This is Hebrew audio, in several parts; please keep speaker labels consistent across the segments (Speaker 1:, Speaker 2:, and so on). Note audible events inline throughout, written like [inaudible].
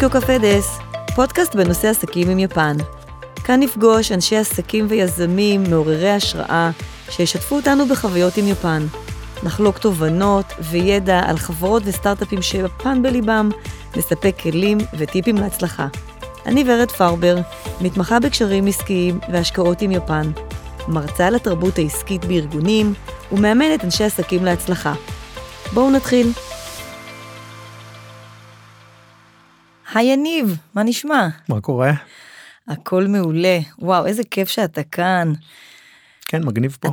Speaker 1: טוקיו קפה דס, פודקאסט בנושא עסקים עם יפן. כאן נפגוש אנשי עסקים ויזמים מעוררי השראה שישתפו אותנו בחוויות עם יפן. נחלוק תובנות וידע על חברות וסטארט-אפים שיפן בליבם, נספק כלים וטיפים להצלחה. אני ורד פרבר, מתמחה בקשרים עסקיים והשקעות עם יפן. מרצה על התרבות העסקית בארגונים ומאמנת אנשי עסקים להצלחה. בואו נתחיל. היי יניב, מה נשמע?
Speaker 2: מה קורה?
Speaker 1: הכל מעולה. וואו, איזה כיף שאתה כאן.
Speaker 2: כן, מגניב פה.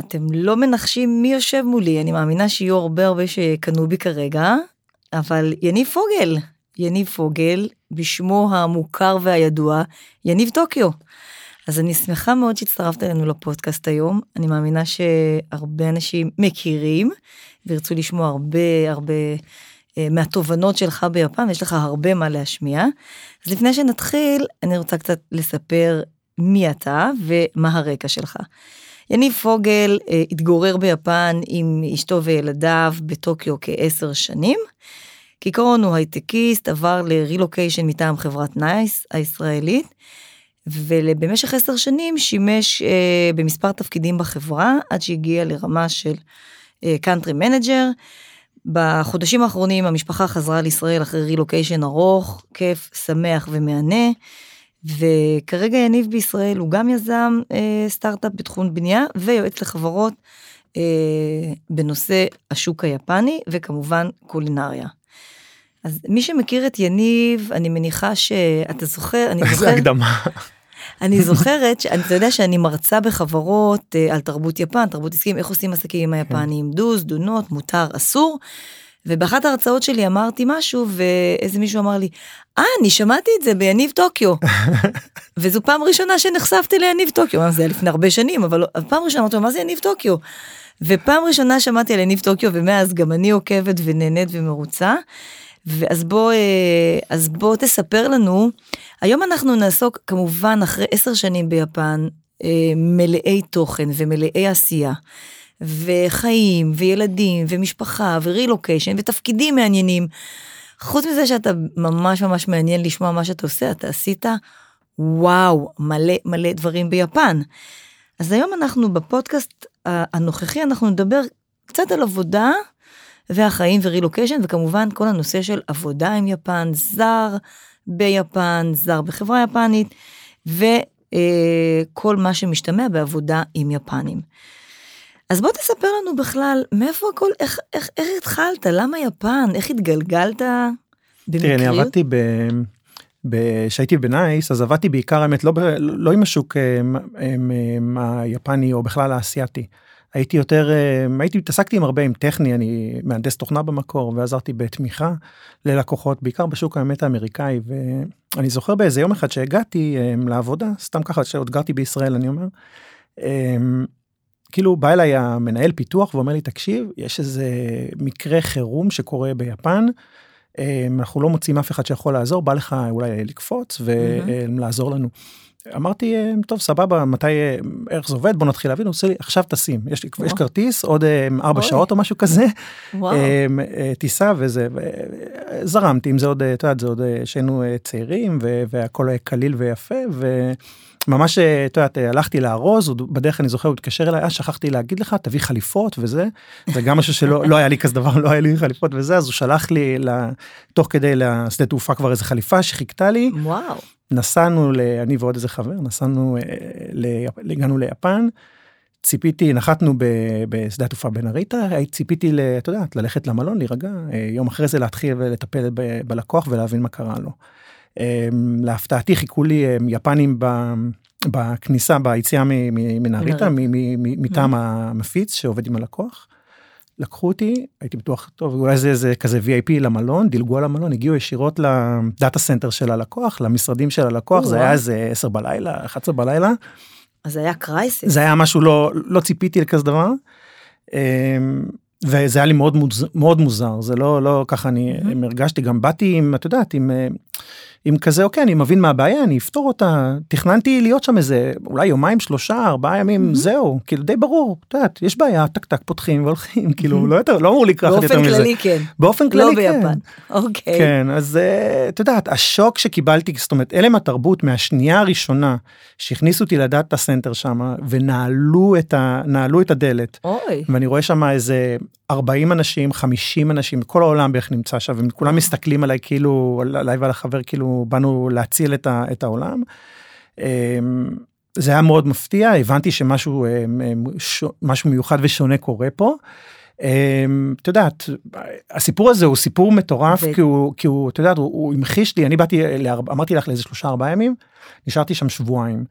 Speaker 1: אתם לא מנחשים מי יושב מולי, אני מאמינה שיהיו הרבה הרבה שקנו בי כרגע, אבל יניב פוגל, יניב פוגל, בשמו המוכר והידוע, יניב טוקיו. אז אני שמחה מאוד שהצטרפת אלינו לפודקאסט היום, אני מאמינה שהרבה אנשים מכירים וירצו לשמוע הרבה הרבה מהתובנות שלך ביפן, יש לך הרבה מה להשמיע. אז לפני שנתחיל, אני רוצה קצת לספר מי אתה ומה הרקע שלך. יניב פוגל אה, התגורר ביפן עם אשתו וילדיו בטוקיו כעשר שנים. כעיקרון הוא הייטקיסט, עבר לרילוקיישן מטעם חברת נייס הישראלית, ובמשך עשר שנים שימש אה, במספר תפקידים בחברה, עד שהגיע לרמה של קאנטרי אה, manager. בחודשים האחרונים המשפחה חזרה לישראל אחרי רילוקיישן ארוך, כיף, שמח ומהנה. וכרגע יניב בישראל הוא גם יזם אה, סטארט-אפ בתחום בנייה ויועץ לחברות אה, בנושא השוק היפני וכמובן קולינריה. אז מי שמכיר את יניב, אני מניחה שאתה זוכר, אני
Speaker 2: זוכר... איזה הקדמה.
Speaker 1: אני זוכרת, אתה יודע שאני מרצה בחברות אה, על תרבות יפן, תרבות עסקים, איך עושים עסקים עם היפנים, dos, don'ts, מותר, אסור. ובאחת ההרצאות שלי אמרתי משהו ואיזה מישהו אמר לי, אה, אני שמעתי את זה ביניב טוקיו. [laughs] וזו פעם ראשונה שנחשפתי ליניב טוקיו, זה היה לפני הרבה שנים, אבל פעם ראשונה אמרתי לו, מה זה יניב טוקיו? ופעם ראשונה שמעתי על יניב טוקיו ומאז גם אני עוקבת ונהנית ומרוצה. ואז בוא, אה, אז בוא תספר לנו, היום אנחנו נעסוק כמובן אחרי עשר שנים ביפן, אה, מלאי תוכן ומלאי עשייה. וחיים וילדים ומשפחה ורילוקיישן ותפקידים מעניינים. חוץ מזה שאתה ממש ממש מעניין לשמוע מה שאתה עושה, אתה עשית וואו מלא מלא דברים ביפן. אז היום אנחנו בפודקאסט הנוכחי אנחנו נדבר קצת על עבודה והחיים ורילוקיישן וכמובן כל הנושא של עבודה עם יפן, זר ביפן, זר בחברה יפנית וכל מה שמשתמע בעבודה עם יפנים. אז בוא תספר לנו בכלל מאיפה הכל, איך, איך, איך התחלת, למה יפן, איך התגלגלת
Speaker 2: במקריות? תראי, אני עבדתי ב... כשהייתי בנייס אז עבדתי בעיקר האמת לא, ב, לא עם השוק היפני או בכלל האסייתי. הייתי יותר הייתי התעסקתי עם הרבה עם טכני אני מהנדס תוכנה במקור ועזרתי בתמיכה ללקוחות בעיקר בשוק האמת האמריקאי ואני זוכר באיזה יום אחד שהגעתי לעבודה סתם ככה שעוד גרתי בישראל אני אומר. כאילו בא אליי המנהל פיתוח ואומר לי תקשיב יש איזה מקרה חירום שקורה ביפן. אנחנו לא מוצאים אף אחד שיכול לעזור בא לך אולי לקפוץ ולעזור לנו. אמרתי טוב סבבה מתי איך זה עובד? בוא נתחיל להבין. הוא עושה לי עכשיו טסים יש לי יש כרטיס עוד ארבע שעות או משהו כזה. טיסה וזה זרמתי עם זה עוד את יודעת זה עוד שהיינו צעירים והכל קליל ויפה. ממש את יודעת הלכתי לארוז בדרך אני זוכר הוא התקשר אליי אה, שכחתי להגיד לך תביא חליפות וזה זה גם משהו שלא לא היה לי כזה דבר לא היה לי חליפות וזה אז הוא שלח לי תוך כדי לשדה תעופה כבר איזה חליפה שחיכתה לי
Speaker 1: וואו
Speaker 2: נסענו אני ועוד איזה חבר נסענו הגענו ליפן. ציפיתי נחתנו בשדה התעופה בנריטה ציפיתי אתה יודע ללכת למלון להירגע יום אחרי זה להתחיל ולטפל בלקוח ולהבין מה קרה לו. להפתעתי חיכו לי יפנים בכניסה ביציאה מנריטה מטעם המפיץ שעובד עם הלקוח. לקחו אותי הייתי בטוח טוב אולי זה זה כזה VIP למלון דילגו על המלון הגיעו ישירות ל data center של הלקוח למשרדים של הלקוח זה היה איזה 10 בלילה 11 בלילה.
Speaker 1: אז זה היה crisis.
Speaker 2: זה היה משהו לא לא ציפיתי לכזה דבר. וזה היה לי מאוד מוזר, מאוד מוזר זה לא לא ככה אני mm-hmm. הרגשתי גם באתי עם את יודעת עם עם כזה אוקיי אני מבין מה הבעיה אני אפתור אותה תכננתי להיות שם איזה אולי יומיים שלושה ארבעה ימים mm-hmm. זהו כאילו די ברור את יודעת יש בעיה טק טק פותחים והולכים [laughs] כאילו לא יותר לא אמור לקראת יותר
Speaker 1: באופן
Speaker 2: מזה.
Speaker 1: כללי כן.
Speaker 2: באופן כללי
Speaker 1: לא
Speaker 2: כן.
Speaker 1: ביפן. אוקיי.
Speaker 2: כן אז אה, את יודעת השוק שקיבלתי זאת אומרת הלם התרבות מהשנייה הראשונה שהכניסו אותי ל data center שם ונעלו את ה... את הדלת
Speaker 1: אוי.
Speaker 2: ואני רואה שם איזה 40 אנשים 50 אנשים כל העולם בערך נמצא שם וכולם מסתכלים עליי כאילו עליי ועל החבר כאילו באנו להציל את, ה, את העולם. אמ, זה היה מאוד מפתיע הבנתי שמשהו אמ, אמ, משהו מיוחד ושונה קורה פה. את יודעת הסיפור הזה הוא סיפור מטורף
Speaker 1: ו-
Speaker 2: כי הוא כי הוא את יודעת הוא, הוא המחיש לי אני באתי לארבע- אמרתי לך לאיזה שלושה ארבעה ימים נשארתי שם שבועיים.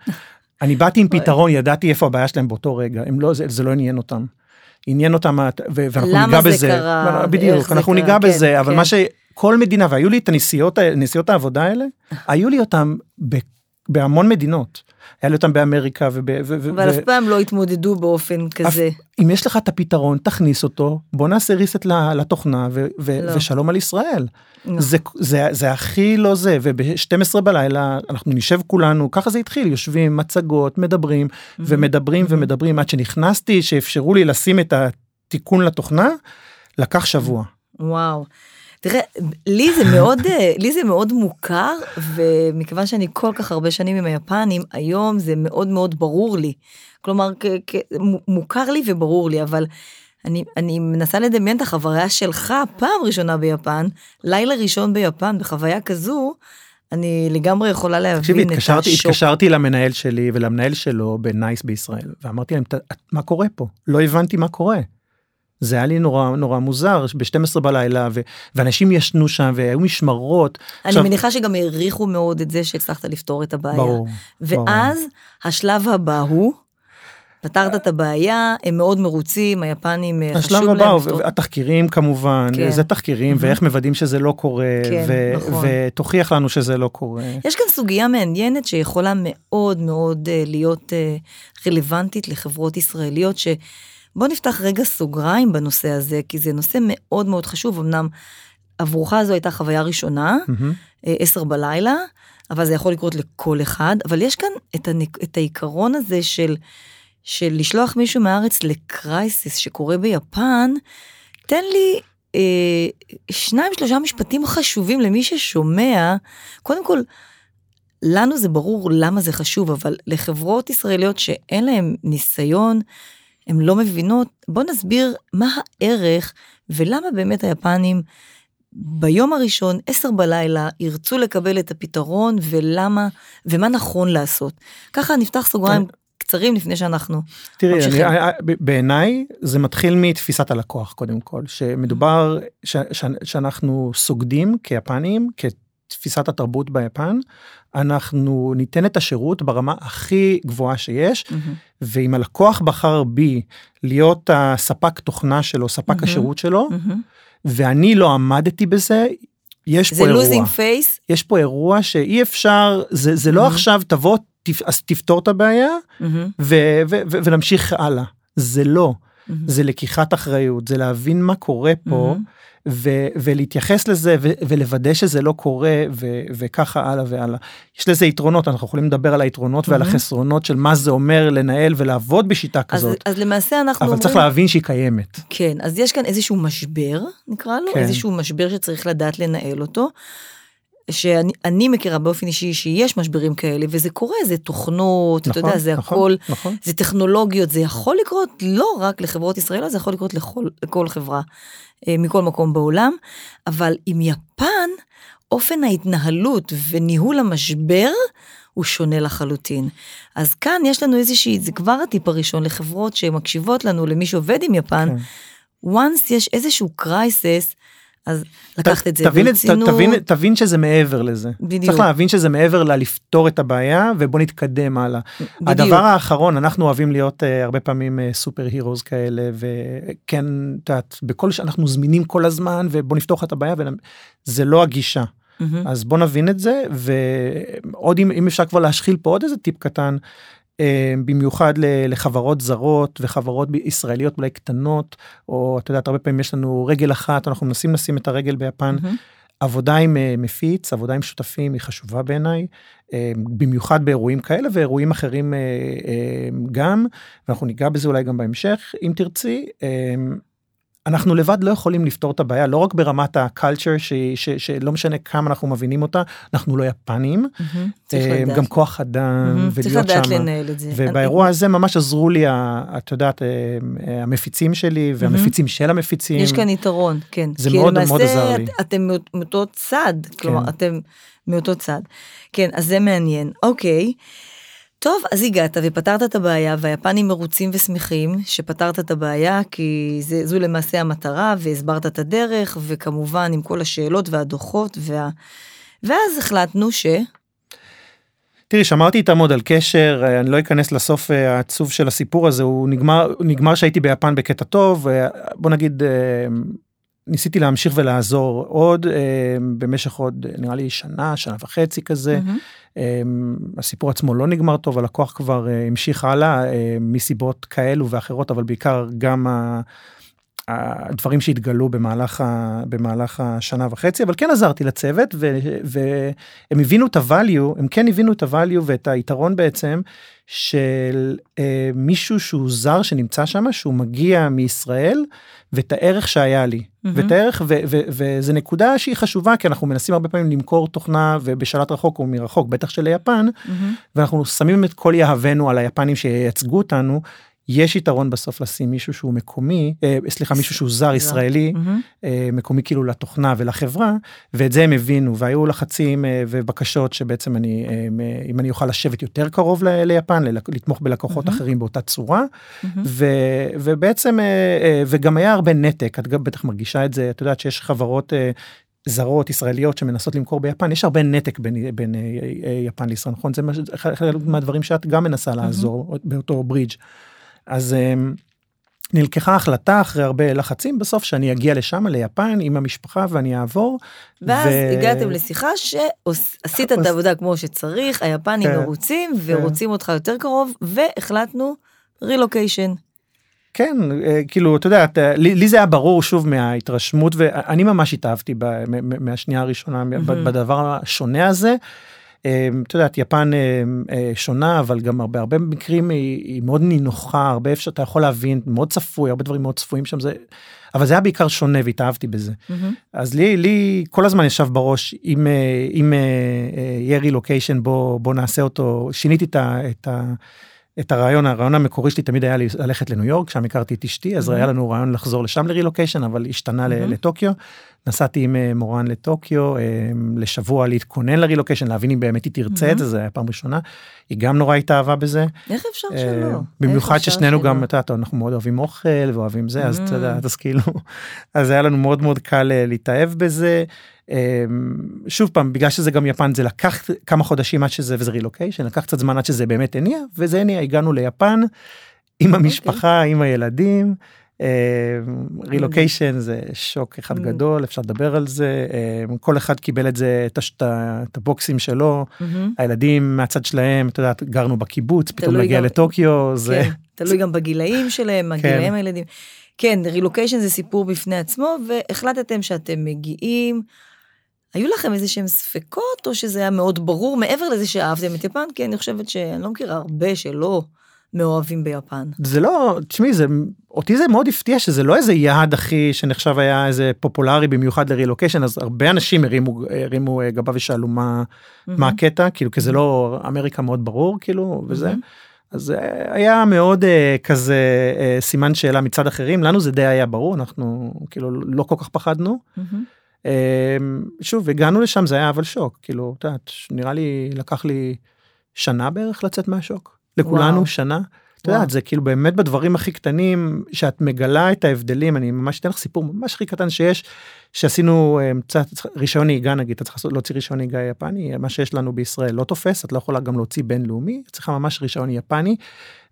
Speaker 2: אני באתי עם. [laughs] פתרון ידעתי איפה הבעיה שלהם באותו רגע הם לא זה, זה לא עניין אותם. עניין אותם ה- ו- ואנחנו
Speaker 1: למה
Speaker 2: ניגע
Speaker 1: זה
Speaker 2: בזה
Speaker 1: קרה,
Speaker 2: בדיוק
Speaker 1: זה
Speaker 2: אנחנו ניגע
Speaker 1: כן,
Speaker 2: בזה אבל
Speaker 1: כן.
Speaker 2: מה שכל מדינה והיו לי את הנסיעות העבודה האלה [laughs] היו לי אותם בהמון מדינות. היה לי אותם באמריקה וב... ו-
Speaker 1: אבל
Speaker 2: ו-
Speaker 1: אף פעם לא התמודדו באופן כזה.
Speaker 2: אם יש לך את הפתרון תכניס אותו בוא נעשה ריסט לתוכנה ו- ו-
Speaker 1: לא.
Speaker 2: ושלום על ישראל.
Speaker 1: נכון.
Speaker 2: זה, זה, זה הכי לא זה וב-12 בלילה אנחנו נשב כולנו ככה זה התחיל יושבים מצגות מדברים ומדברים ומדברים עד שנכנסתי שאפשרו לי לשים את התיקון לתוכנה לקח שבוע.
Speaker 1: וואו. תראה, לי זה מאוד, אה, לי זה מאוד מוכר, ומכיוון שאני כל כך הרבה שנים עם היפנים, היום זה מאוד מאוד ברור לי. כלומר, כ- כ- מו- מוכר לי וברור לי, אבל אני, אני מנסה לדמיין את החוויה שלך, פעם ראשונה ביפן, לילה ראשון ביפן, בחוויה כזו, אני לגמרי יכולה
Speaker 2: תקשיבי
Speaker 1: להבין את
Speaker 2: התקשרתי
Speaker 1: השוק.
Speaker 2: התקשרתי למנהל שלי ולמנהל שלו בנייס בישראל ואמרתי להם "ת- מה קורה פה לא הבנתי מה קורה. זה היה לי נורא נורא מוזר ב-12 בלילה ו- ואנשים ישנו שם והיו משמרות.
Speaker 1: אני
Speaker 2: עכשיו-
Speaker 1: מניחה שגם העריכו מאוד את זה שהצלחת לפתור את הבעיה.
Speaker 2: ברור. ברור.
Speaker 1: ואז השלב הבא הוא, פתרת את הבעיה, הם מאוד מרוצים, היפנים אה, חשוב
Speaker 2: השלב
Speaker 1: להם.
Speaker 2: הבא הוא
Speaker 1: לפתור-
Speaker 2: התחקירים כמובן
Speaker 1: כן.
Speaker 2: איזה תחקירים ואיך מוודאים שזה לא קורה
Speaker 1: כן,
Speaker 2: ו-
Speaker 1: נכון.
Speaker 2: ותוכיח לנו שזה לא קורה.
Speaker 1: יש כאן סוגיה מעניינת שיכולה מאוד מאוד אה, להיות אה, רלוונטית לחברות ישראליות, שבוא נפתח רגע סוגריים בנושא הזה, כי זה נושא מאוד מאוד חשוב, אמנם עבורך זו הייתה חוויה ראשונה. אה, עשר בלילה, אבל זה יכול לקרות לכל אחד, אבל יש כאן את, הנק... את העיקרון הזה של, של לשלוח מישהו מהארץ לקרייסיס שקורה ביפן, תן לי אה, שניים שלושה משפטים חשובים למי ששומע, קודם כל, לנו זה ברור למה זה חשוב, אבל לחברות ישראליות שאין להן ניסיון, הן לא מבינות, בוא נסביר מה הערך ולמה באמת היפנים ביום הראשון, עשר בלילה, ירצו לקבל את הפתרון ולמה, ומה נכון לעשות. ככה נפתח סוגריים קצרים לפני שאנחנו
Speaker 2: תראי,
Speaker 1: ממשיכים.
Speaker 2: אני- ב- בעיניי זה מתחיל מתפיסת הלקוח קודם כל, שמדובר ש, ש, שאנחנו סוגדים כיפנים, כתפיסת התרבות ביפן, אנחנו ניתן את השירות ברמה הכי גבוהה שיש,
Speaker 1: מהמם.
Speaker 2: ואם הלקוח בחר בי להיות הספק תוכנה שלו, ספק
Speaker 1: מהמם.
Speaker 2: השירות שלו,
Speaker 1: מהמם.
Speaker 2: ואני לא עמדתי בזה, יש פה
Speaker 1: זה
Speaker 2: אירוע.
Speaker 1: losing face,
Speaker 2: יש פה אירוע שאי אפשר, זה, זה לא
Speaker 1: מהמם.
Speaker 2: עכשיו תבוא, תפ, אז תפתור את הבעיה, ו- ו- ו- ונמשיך הלאה. זה לא, זה לקיחת אחריות, זה להבין מה קורה פה, ו- ולהתייחס לזה ו- ולוודא שזה לא קורה ו- וככה הלאה והלאה. יש לזה יתרונות, אנחנו יכולים לדבר על היתרונות ועל
Speaker 1: מהמם.
Speaker 2: החסרונות של מה זה אומר לנהל ולעבוד בשיטה
Speaker 1: אז,
Speaker 2: כזאת,
Speaker 1: אז למעשה אנחנו
Speaker 2: אבל
Speaker 1: אומרים,
Speaker 2: צריך להבין שהיא קיימת.
Speaker 1: כן, אז יש כאן איזשהו משבר, נקרא לו,
Speaker 2: כן.
Speaker 1: איזשהו משבר שצריך לדעת לנהל אותו. שאני אני מכירה באופן אישי שיש משברים כאלה, וזה קורה, זה תוכנות, אתה יודע, זה
Speaker 2: נכון,
Speaker 1: הכל,
Speaker 2: נכון.
Speaker 1: זה טכנולוגיות, זה יכול לקרות לא רק לחברות ישראליות, זה יכול לקרות לכל, לכל חברה אה, מכל מקום בעולם, אבל עם יפן, אופן ההתנהלות וניהול המשבר הוא שונה לחלוטין. אז כאן יש לנו איזושהי, זה כבר הטיפ הראשון לחברות שמקשיבות לנו, למי שעובד עם יפן,
Speaker 2: כן.
Speaker 1: once יש איזשהו קרייסס, אז לקחת את זה
Speaker 2: תבין,
Speaker 1: ברצינות.
Speaker 2: תבין, תבין שזה מעבר לזה.
Speaker 1: בדיוק.
Speaker 2: צריך להבין שזה מעבר ללפתור את הבעיה ובוא נתקדם הלאה.
Speaker 1: בדיוק.
Speaker 2: הדבר האחרון אנחנו אוהבים להיות uh, הרבה פעמים uh, סופר הירוז כאלה וכן את יודעת בכל שאנחנו זמינים כל הזמן ובוא נפתור את הבעיה וזה לא הגישה
Speaker 1: מהמם.
Speaker 2: אז בוא נבין את זה ועוד אם, אם אפשר כבר להשחיל פה עוד איזה טיפ קטן. Uh, במיוחד לחברות זרות וחברות ישראליות אולי קטנות או את יודעת הרבה פעמים יש לנו רגל אחת אנחנו מנסים לשים את הרגל ביפן
Speaker 1: מהמם.
Speaker 2: עבודה עם אה, מפיץ, עבודה עם שותפים היא חשובה בעיניי, אה, במיוחד באירועים כאלה ואירועים אחרים גם, ואנחנו ניגע בזה אולי גם בהמשך אם תרצי. אנחנו לבד לא יכולים לפתור את הבעיה לא רק ברמת הקלצ'ר שלא משנה כמה אנחנו מבינים אותה אנחנו לא יפנים. Mm-hmm, גם כוח אדם
Speaker 1: mm-hmm, ולהיות שם
Speaker 2: ובאירוע הזה ממש עזרו לי את יודעת המפיצים שלי והמפיצים mm-hmm. של המפיצים.
Speaker 1: יש כאן יתרון כן.
Speaker 2: זה מאוד מאוד עזר לי.
Speaker 1: אתם מאותו צד כלומר כן. אתם מאותו צד. כן אז זה מעניין. אוקיי. טוב, אז הגעת ופתרת את הבעיה, והיפנים מרוצים ושמחים שפתרת את הבעיה, כי זה, זו למעשה המטרה, והסברת את הדרך, וכמובן עם כל השאלות והדוחות, וה... ואז החלטנו ש...
Speaker 2: תראי, שמרתי איתם עוד על קשר, אני לא אכנס לסוף אה, העצוב של הסיפור הזה, הוא נגמר, נגמר שהייתי ביפן בקטע טוב, בוא נגיד, אה, ניסיתי להמשיך ולעזור עוד אה, במשך עוד נראה לי שנה שנה וחצי כזה. Mm-hmm. הסיפור עצמו לא נגמר טוב הלקוח כבר אה, המשיך הלאה אה, מסיבות כאלו ואחרות אבל בעיקר גם ה, הדברים שהתגלו במהלך, ה, במהלך השנה וחצי אבל כן עזרתי לצוות ו, והם הבינו את הvalue הם כן הבינו את הvalue ואת היתרון בעצם של אה, מישהו שהוא זר שנמצא שם שהוא מגיע מישראל ואת הערך שהיה לי. ואת הערך וזה נקודה שהיא חשובה כי אנחנו מנסים הרבה פעמים למכור תוכנה ובשלט רחוק או מרחוק בטח של היפן mm-hmm. ואנחנו שמים את כל יהבנו על היפנים שייצגו אותנו יש יתרון בסוף לשים מישהו שהוא מקומי, אה, סליחה, מישהו שהוא זר ישראלי, mm-hmm. אה, מקומי כאילו לתוכנה ולחברה, ואת זה הם הבינו, והיו לחצים אה, ובקשות שבעצם אני, אה, אם אני אוכל לשבת יותר קרוב ל, ליפן, ל, לתמוך בלקוחות mm-hmm. אחרים באותה צורה, mm-hmm. ו, ובעצם, אה, אה, וגם היה הרבה נתק, את גם בטח מרגישה את זה, את יודעת שיש חברות אה, זרות ישראליות שמנסות למכור ביפן יש הרבה נתק בין, בין אה, אה, יפן לישראל נכון זה אחד מהדברים שאת גם מנסה לעזור mm-hmm. באותו ברידג'. אז אמ, נלקחה החלטה אחרי הרבה לחצים בסוף שאני אגיע לשם ליפן עם המשפחה ואני אעבור.
Speaker 1: ואז ו... הגעתם לשיחה שעשית את העבודה כמו שצריך היפנים כן, מרוצים כן. ורוצים אותך יותר קרוב והחלטנו רילוקיישן.
Speaker 2: כן אה, כאילו אתה יודע לי, לי זה היה ברור שוב מההתרשמות ואני ממש התאהבתי מהשנייה הראשונה mm-hmm. בדבר השונה הזה. אמ, את יודעת יפן אמ, אה, שונה אבל גם הרבה הרבה מקרים היא, היא מאוד נינוחה הרבה אפשר אתה יכול להבין מאוד צפוי הרבה דברים מאוד צפויים שם זה אבל זה היה בעיקר שונה והתאהבתי בזה mm-hmm. אז לי לי כל הזמן ישב בראש אם אה, אם אה, יהיה רילוקיישן בוא בוא נעשה אותו שיניתי את ה... את ה את הרעיון הרעיון המקורי שלי תמיד היה ללכת לניו יורק שם הכרתי את אשתי אז mm-hmm. היה לנו רעיון לחזור לשם לרילוקיישן אבל השתנה mm-hmm. לטוקיו. נסעתי עם אה, מורן לטוקיו אה, לשבוע להתכונן לרילוקיישן להבין אם באמת היא תרצה את זה זה היה פעם ראשונה. היא גם נורא התאהבה בזה.
Speaker 1: איך אפשר אה, שלא?
Speaker 2: במיוחד ששנינו גם את יודעת אנחנו מאוד אוהבים אוכל ואוהבים זה אז אתה יודע אז כאילו [laughs] אז היה לנו מאוד מאוד קל להתאהב בזה. שוב פעם בגלל שזה גם יפן זה לקח כמה חודשים עד שזה וזה רילוקיישן לקח קצת זמן עד שזה באמת הניע וזה הניע הגענו ליפן עם אוקיי. המשפחה עם הילדים. רילוקיישן זה שוק אחד mm. גדול אפשר לדבר על זה כל אחד קיבל את זה את הבוקסים שלו mm-hmm. הילדים מהצד שלהם את יודעת גרנו בקיבוץ פתאום להגיע לטוקיו זה
Speaker 1: כן, תלוי גם בגילאים שלהם [laughs] הגילאים כן. הילדים. כן רילוקיישן זה סיפור בפני עצמו והחלטתם שאתם מגיעים. היו לכם איזה שהם ספקות או שזה היה מאוד ברור מעבר לזה שאהבתם את יפן כי אני חושבת שאני לא מכירה הרבה שלא מאוהבים ביפן.
Speaker 2: זה לא, תשמעי, זה, אותי זה מאוד הפתיע שזה לא איזה יעד הכי שנחשב היה איזה פופולרי במיוחד לרילוקיישן, אז הרבה אנשים הרימו, הרימו אה, גבה ושאלו מה, mm-hmm. מה הקטע, כאילו, כי זה לא אמריקה מאוד ברור, כאילו, וזה. Mm-hmm. אז אה, היה מאוד uh, כזה uh, סימן שאלה מצד אחרים, לנו זה די היה ברור, אנחנו כאילו לא כל כך פחדנו. Mm-hmm. Uh, שוב, הגענו לשם, זה היה אבל שוק, כאילו, את יודעת, נראה לי, לקח לי שנה בערך לצאת מהשוק. לכולנו וואו. שנה. את יודעת זה כאילו באמת בדברים הכי קטנים שאת מגלה את ההבדלים אני ממש אתן לך סיפור ממש הכי קטן שיש שעשינו קצת רישיון נהיגה נגיד אתה צריך להוציא רישיון נהיגה יפני מה שיש לנו בישראל לא תופס את לא יכולה גם להוציא בינלאומי צריכה ממש רישיון יפני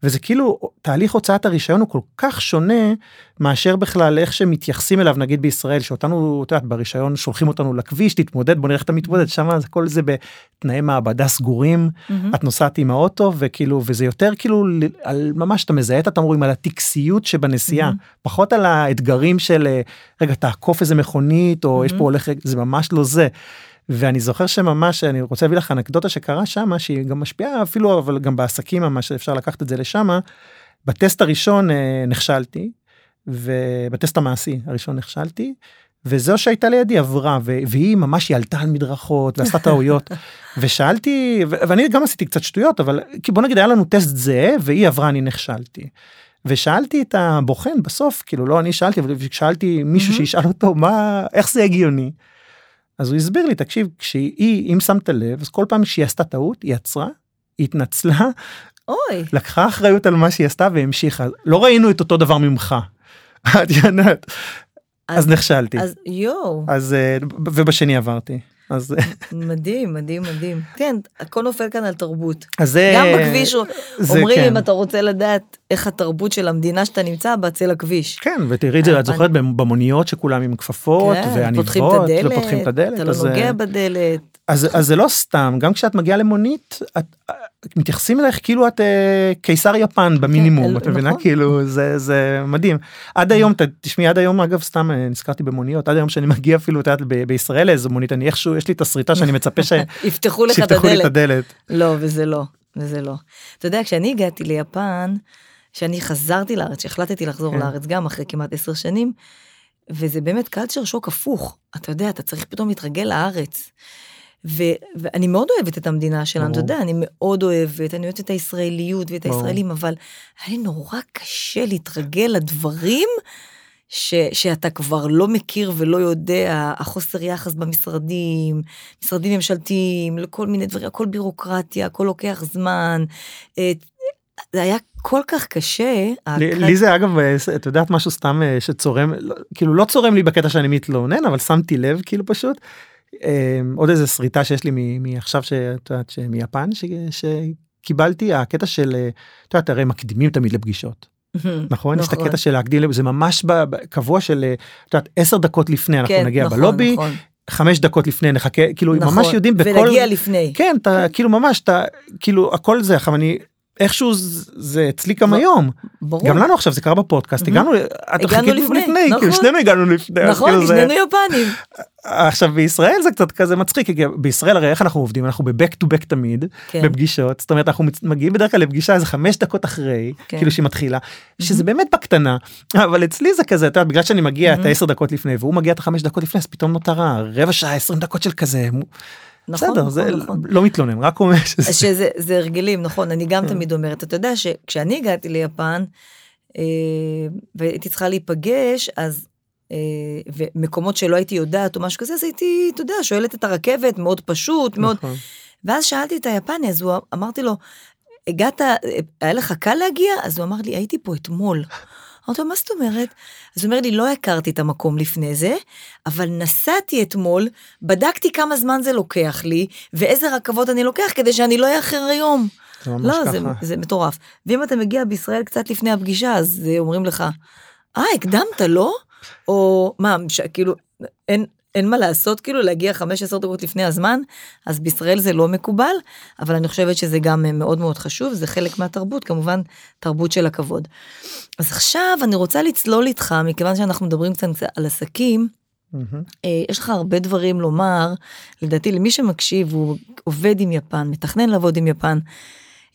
Speaker 2: וזה כאילו תהליך הוצאת הרישיון הוא כל כך שונה מאשר בכלל איך שמתייחסים אליו נגיד בישראל שאותנו את יודעת ברישיון שולחים אותנו לכביש תתמודד בוא נראה איך אתה מתמודד שם זה כל זה בתנאי מעבדה סגורים
Speaker 1: Mm-hmm.
Speaker 2: את נוסעת עם האוטו וכאילו וזה יותר כאילו על ממש אתה מזהה את התמרורים על הטקסיות שבנסיעה
Speaker 1: Mm-hmm.
Speaker 2: פחות על האתגרים של אה, רגע תעקוף איזה מכונית או יש
Speaker 1: Mm-hmm.
Speaker 2: פה הולך זה ממש לא זה. ואני זוכר שממש אני רוצה להביא לך אנקדוטה שקרה שמה שהיא גם משפיעה אפילו אבל גם בעסקים ממש אפשר לקחת את זה לשמה. בטסט הראשון אה, נכשלתי ובטסט המעשי הראשון נכשלתי וזו שהייתה לידי עברה ו- והיא ממש היא עלתה על מדרכות ועשתה [laughs] טעויות ושאלתי ו- ואני גם עשיתי קצת שטויות אבל כי בוא נגיד היה לנו טסט זהה והיא עברה אני נכשלתי. ושאלתי את הבוחן בסוף כאילו לא אני שאלתי אבל שאלתי מישהו
Speaker 1: Mhm.
Speaker 2: שישאל אותו מה איך זה הגיוני. אז הוא הסביר לי תקשיב כשהיא אם שמת לב אז כל פעם שהיא עשתה טעות היא עצרה היא התנצלה
Speaker 1: אוי,
Speaker 2: לקחה אחריות על מה שהיא עשתה והמשיכה. לא ראינו את אותו דבר ממך. [laughs] את יודעת. אז נכשלתי.
Speaker 1: אז יואו,
Speaker 2: אז אה, ובשני עברתי אז
Speaker 1: מדהים, מדהים, מדהים. כן, הכל נופל כאן על תרבות.
Speaker 2: אז זה
Speaker 1: גם בכביש אומרים
Speaker 2: כן.
Speaker 1: אם אתה רוצה לדעת איך התרבות של המדינה שאתה נמצא בה, צא לכביש.
Speaker 2: כן ותראי את זה את זוכרת במוניות שכולם עם כפפות
Speaker 1: כן, פותחים
Speaker 2: ועניבות
Speaker 1: את הדלת,
Speaker 2: ופותחים את הדלת
Speaker 1: אתה לא
Speaker 2: אז, אה,
Speaker 1: נוגע בדלת.
Speaker 2: אז אז זה לא סתם גם כשאת מגיעה למונית את אה, מתייחסים אלייך כאילו את אה, קיסר יפן במינימום
Speaker 1: אל-
Speaker 2: את מבינה
Speaker 1: נכון.
Speaker 2: כאילו זה זה מדהים עד היום תשמעי עד היום אגב סתם אה, נזכרתי במוניות עד היום שאני מגיע אפילו את יודעת ב- בישראל לאיזה מונית אני איכשהו יש לי את הסריטה שאני מצפה ש- [laughs]
Speaker 1: יפתחו לך את
Speaker 2: שיפתחו
Speaker 1: הדלת. לא, וזה לא, וזה לא. אתה יודע, כשאני הגעתי ליפן, כשאני חזרתי לארץ, שהחלטתי לחזור
Speaker 2: כן.
Speaker 1: לארץ גם אחרי כמעט עשר שנים, וזה באמת קלצ'ר שוק הפוך. אתה יודע, אתה צריך פתאום להתרגל לארץ. ו- ואני מאוד אוהבת את המדינה שלנו, אתה. יודע, אני מאוד אוהבת, אני אוהבת את הישראליות ואת
Speaker 2: ברור.
Speaker 1: הישראלים, אבל היה לי נורא קשה להתרגל לדברים ש, שאתה כבר לא מכיר ולא יודע, החוסר יחס במשרדים, משרדים ממשלתיים, לכל מיני דברים, הכל בירוקרטיה, הכל לוקח זמן. אה, זה היה כל כך קשה.
Speaker 2: לי-
Speaker 1: הקראת-
Speaker 2: לי זה אגב אה, את יודעת משהו סתם אה, שצורם לא- כאילו לא צורם לי בקטע שאני מתלונן אבל שמתי לב כאילו פשוט. אה, עוד איזה שריטה שיש לי מעכשיו שאת יודעת שמיפן שקיבלתי הקטע של אה, את יודעת הרי מקדימים תמיד לפגישות נכון? יש את הקטע של להקדים זה ממש קבוע של אה, את יודעת 10 דקות לפני אנחנו
Speaker 1: כן,
Speaker 2: נגיע
Speaker 1: נכון,
Speaker 2: בלובי
Speaker 1: נכון,
Speaker 2: חמש דקות לפני נחכה כאילו
Speaker 1: נכון,
Speaker 2: ממש יודעים בכל
Speaker 1: ולהגיע לפני.
Speaker 2: כן אתה כאילו ממש אתה כאילו הכל זה עכשיו אני איכשהו זה- אצלי גם היום
Speaker 1: ברור.
Speaker 2: גם לנו עכשיו זה קרה בפודקאסט
Speaker 1: מהמם.
Speaker 2: הגענו את
Speaker 1: הגענו לפני,
Speaker 2: כאילו
Speaker 1: נכון.
Speaker 2: שנינו הגענו לפני
Speaker 1: נכון,
Speaker 2: כאילו
Speaker 1: שנינו יפנים. [laughs]
Speaker 2: עכשיו בישראל זה קצת כזה מצחיק כי בישראל הרי איך אנחנו עובדים אנחנו בבק טו בק תמיד
Speaker 1: כן.
Speaker 2: בפגישות זאת אומרת אנחנו מגיעים בדרך כלל לפגישה איזה חמש דקות אחרי
Speaker 1: כן.
Speaker 2: כאילו שהיא מתחילה שזה באמת בקטנה אבל אצלי זה כזה את יודעת בגלל שאני מגיע את העשר דקות לפני והוא מגיע את החמש דקות לפני אז פתאום נותרה רבע שעה עשרים דקות של כזה
Speaker 1: נכון,
Speaker 2: בסדר
Speaker 1: נכון,
Speaker 2: זה
Speaker 1: נכון.
Speaker 2: לא מתלונן רק אומר שזה
Speaker 1: שזה זה הרגלים, נכון, אני
Speaker 2: כן.
Speaker 1: גם תמיד אומרת, אתה יודע שכשאני הגעתי ליפן, אה, והייתי צריכה להיפגש, אז, אה, ומקומות שלא הייתי יודעת או משהו כזה, אז הייתי, אתה יודע, שואלת את הרכבת, מאוד פשוט, מאוד,
Speaker 2: נכון.
Speaker 1: ואז שאלתי את היפני, אז הוא, אמרתי לו, הגעת, היה לך קל להגיע? אז הוא אמר לי, הייתי פה אתמול. אמרתי לו, מה זאת אומרת? אז הוא אומר לי, לא הכרתי את המקום לפני זה, אבל נסעתי אתמול, בדקתי כמה זמן זה לוקח לי, ואיזה רכבות אני לוקח כדי שאני לא אאחר היום.
Speaker 2: זה ממש
Speaker 1: לא, זה,
Speaker 2: ככה.
Speaker 1: זה מטורף. ואם אתה מגיע בישראל קצת לפני הפגישה, אז אה, אומרים לך, אה, הקדמת, לא? או מה, ש, כאילו, אין, אין מה לעשות, כאילו, להגיע 15 דקות לפני הזמן, אז בישראל זה לא מקובל, אבל אני חושבת שזה גם אה, מאוד מאוד חשוב, זה חלק מהתרבות, כמובן, תרבות של הכבוד. אז עכשיו אני רוצה לצלול איתך, מכיוון שאנחנו מדברים קצת על עסקים. אה, יש לך הרבה דברים לומר, לדעתי למי שמקשיב, הוא עובד עם יפן, מתכנן לעבוד עם יפן,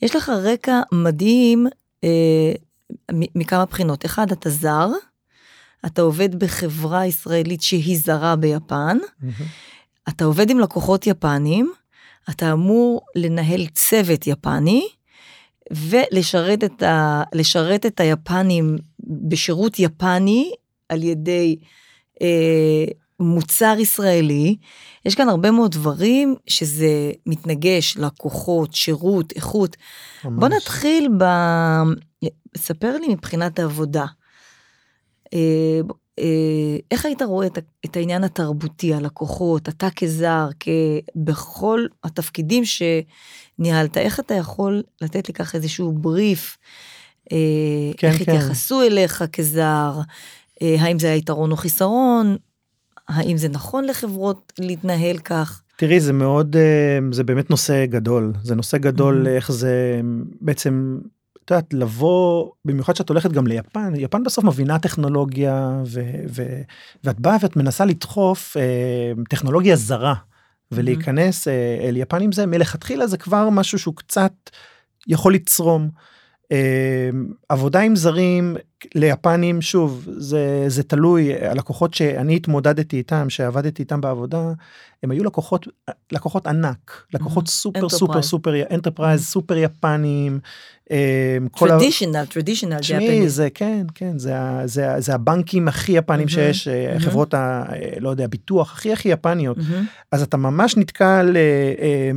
Speaker 1: יש לך רקע מדהים אה, מכמה בחינות. אחד, אתה זר, אתה עובד בחברה ישראלית שהיא זרה ביפן,
Speaker 2: מהמם.
Speaker 1: אתה עובד עם לקוחות יפנים, אתה אמור לנהל צוות יפני, ולשרת את, ה, לשרת את היפנים בשירות יפני על ידי אה, מוצר ישראלי. יש כאן הרבה מאוד דברים שזה מתנגש, לקוחות, שירות, איכות. בוא
Speaker 2: ממש.
Speaker 1: נתחיל ב... ספר לי מבחינת העבודה. אה, אה, איך היית רואה את, את העניין התרבותי, הלקוחות, אתה כזר. בכל התפקידים שניהלת, איך אתה יכול לתת ככה איזשהו בריף, אה,
Speaker 2: כן,
Speaker 1: איך
Speaker 2: כן.
Speaker 1: התייחסו אליך כזר, האם זה היה יתרון או חיסרון, האם זה נכון לחברות להתנהל כך.
Speaker 2: תראי זה מאוד זה באמת נושא גדול זה נושא גדול
Speaker 1: Mhm.
Speaker 2: איך זה בעצם. את יודעת לבוא במיוחד שאת הולכת גם ליפן יפן בסוף מבינה טכנולוגיה ו, ו, ואת באה ואת מנסה לדחוף אה, טכנולוגיה זרה ולהיכנס אה, אל יפן עם זה מלכתחילה זה כבר משהו שהוא קצת יכול לצרום. אה, עבודה עם זרים ליפנים שוב זה זה תלוי הלקוחות שאני התמודדתי איתם שעבדתי איתם בעבודה הם היו לקוחות לקוחות ענק לקוחות
Speaker 1: Mhm.
Speaker 2: סופר סופר
Speaker 1: Enterprise.
Speaker 2: סופר enterprise סופר יפנים. אה, כל ה-
Speaker 1: טרדישיונל, טרדישיונל
Speaker 2: תשמעי זה כן כן זה זה זה הבנקים הכי יפנים
Speaker 1: Mhm.
Speaker 2: שיש אה,
Speaker 1: Mhm.
Speaker 2: חברות ה... אה, לא יודע ביטוח הכי הכי יפניות אז אתה ממש נתקל אה,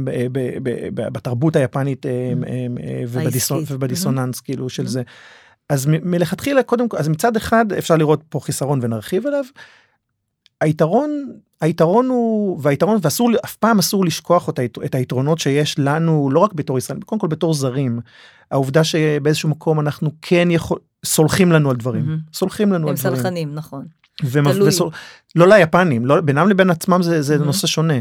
Speaker 2: בתרבות היפנית ובדיסוננ-
Speaker 1: העסקית.
Speaker 2: ובדיסוננס כאילו של
Speaker 1: Mhm.
Speaker 2: זה. אז מלכתחילה קודם כל אז מצד אחד אפשר לראות פה חיסרון ונרחיב עליו. היתרון היתרון הוא והיתרון ואסור אף פעם אסור לשכוח את, היתר, את היתרונות שיש לנו לא רק בתור ישראל קודם כל בתור זרים. העובדה שבאיזשהו מקום אנחנו כן יכול סולחים לנו על דברים
Speaker 1: מהמם.
Speaker 2: סולחים לנו
Speaker 1: הם
Speaker 2: על דברים.
Speaker 1: סלחנים, נכון. תלוי.
Speaker 2: לא ליפנים לא בינם לבין עצמם זה, זה
Speaker 1: Mhm.
Speaker 2: נושא שונה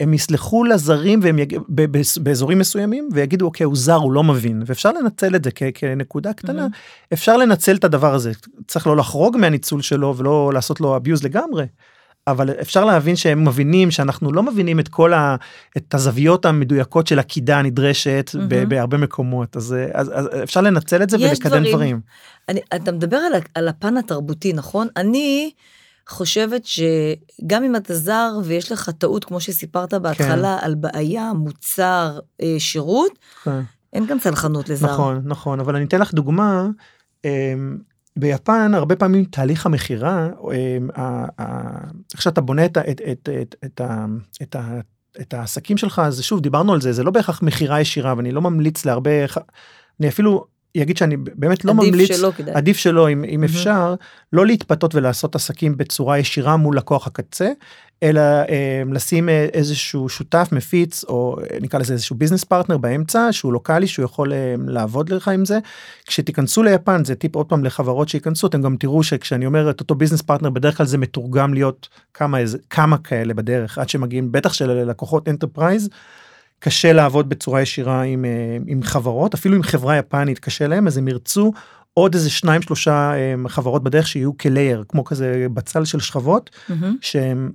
Speaker 2: הם יסלחו לזרים והם יג... ב... ב... באזורים מסוימים ויגידו אוקיי הוא זר הוא לא מבין ואפשר לנצל את זה כ... כנקודה קטנה
Speaker 1: Mhm.
Speaker 2: אפשר לנצל את הדבר הזה צריך לא לחרוג מהניצול שלו ולא לעשות לו abuse לגמרי. אבל אפשר להבין שהם מבינים שאנחנו לא מבינים את כל ה... את הזוויות המדויקות של הקידה הנדרשת ב...
Speaker 1: Mhm.
Speaker 2: בהרבה מקומות אז, אז, אז אפשר לנצל את זה ולקדם
Speaker 1: דברים.
Speaker 2: דברים.
Speaker 1: אני, אתה מדבר על, על הפן התרבותי, נכון? אני חושבת שגם אם אתה זר ויש לך טעות, כמו שסיפרת בהתחלה, על בעיה, מוצר, אה, שירות,
Speaker 2: כן.
Speaker 1: אין גם סלחנות לזר.
Speaker 2: נכון נכון אבל אני אתן לך דוגמה. ביפן הרבה פעמים תהליך המכירה אמ, איך שאתה בונה את, העסקים שלך אז שוב דיברנו על זה זה לא בהכרח מכירה ישירה ואני לא ממליץ להרבה אני אפילו אגיד שאני באמת לא
Speaker 1: עדיף
Speaker 2: ממליץ
Speaker 1: שלא כדאי.
Speaker 2: עדיף שלא אם, אם
Speaker 1: מהמם.
Speaker 2: אפשר לא להתפתות ולעשות עסקים בצורה ישירה מול לקוח הקצה אלא אה, לשים אה, איזשהו שותף מפיץ או אה, נקרא לזה איזשהו business partner באמצע שהוא לוקאלי שהוא יכול אה, לעבוד לך עם זה. כשתיכנסו ליפן זה טיפ עוד פעם לחברות שייכנסו אתם גם תראו שכשאני אומר את אותו business partner בדרך כלל זה מתורגם להיות כמה כמה כאלה בדרך עד שמגיעים בטח של לקוחות enterprise. קשה לעבוד בצורה ישירה עם, אה, עם חברות אפילו עם חברה יפנית קשה להם אז הם ירצו עוד איזה שניים שלושה אה, חברות בדרך שיהיו כ layer כמו כזה בצל של שכבות
Speaker 1: מהמם.
Speaker 2: שהם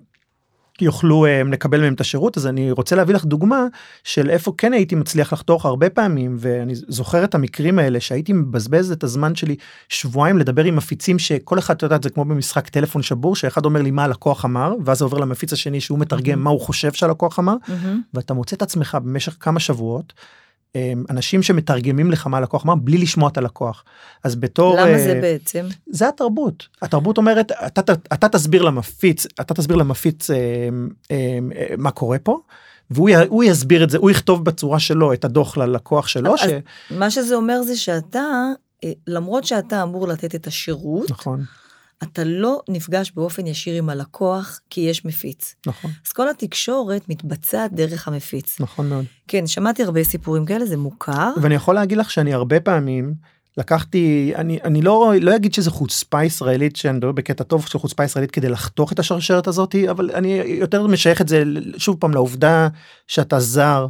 Speaker 2: יוכלו אה, לקבל מהם את השירות אז אני רוצה להביא לך דוגמה של איפה כן הייתי מצליח לחתוך הרבה פעמים ואני זוכר את המקרים האלה שהייתי מבזבז את הזמן שלי שבועיים לדבר עם מפיצים שכל אחד את יודעת זה כמו במשחק טלפון שבור שאחד אומר לי מה הלקוח אמר ואז זה עובר למפיץ השני שהוא מתרגם
Speaker 1: מהמם.
Speaker 2: מה הוא חושב שהלקוח אמר
Speaker 1: מהמם.
Speaker 2: ואתה מוצא את עצמך במשך כמה שבועות. אה, אנשים שמתרגמים לך מה הלקוח אמר בלי לשמוע את הלקוח אז בתור
Speaker 1: למה
Speaker 2: אה,
Speaker 1: זה בעצם?
Speaker 2: זה התרבות התרבות אומרת אתה, אתה, אתה תסביר למפיץ אתה תסביר למפיץ אה, אה, מה קורה פה. והוא יסביר את זה הוא יכתוב בצורה שלו את הדוח ללקוח שלו ש...
Speaker 1: מה שזה אומר זה שאתה, למרות שאתה אמור לתת את השירות,
Speaker 2: נכון
Speaker 1: אתה לא נפגש באופן ישיר עם הלקוח כי יש מפיץ.
Speaker 2: נכון
Speaker 1: אז כל התקשורת מתבצעת דרך המפיץ.
Speaker 2: נכון מאוד
Speaker 1: כן, שמעתי הרבה סיפורים כאלה, זה מוכר.
Speaker 2: ואני יכול להגיד לך שאני הרבה פעמים לקחתי אני אני לא לא אגיד שזה חוצפה ישראלית שאני מדבר בקטע טוב של חוצפה ישראלית כדי לחתוך את השרשרת הזאתי אבל אני יותר משייך את זה שוב פעם לעובדה שאתה זר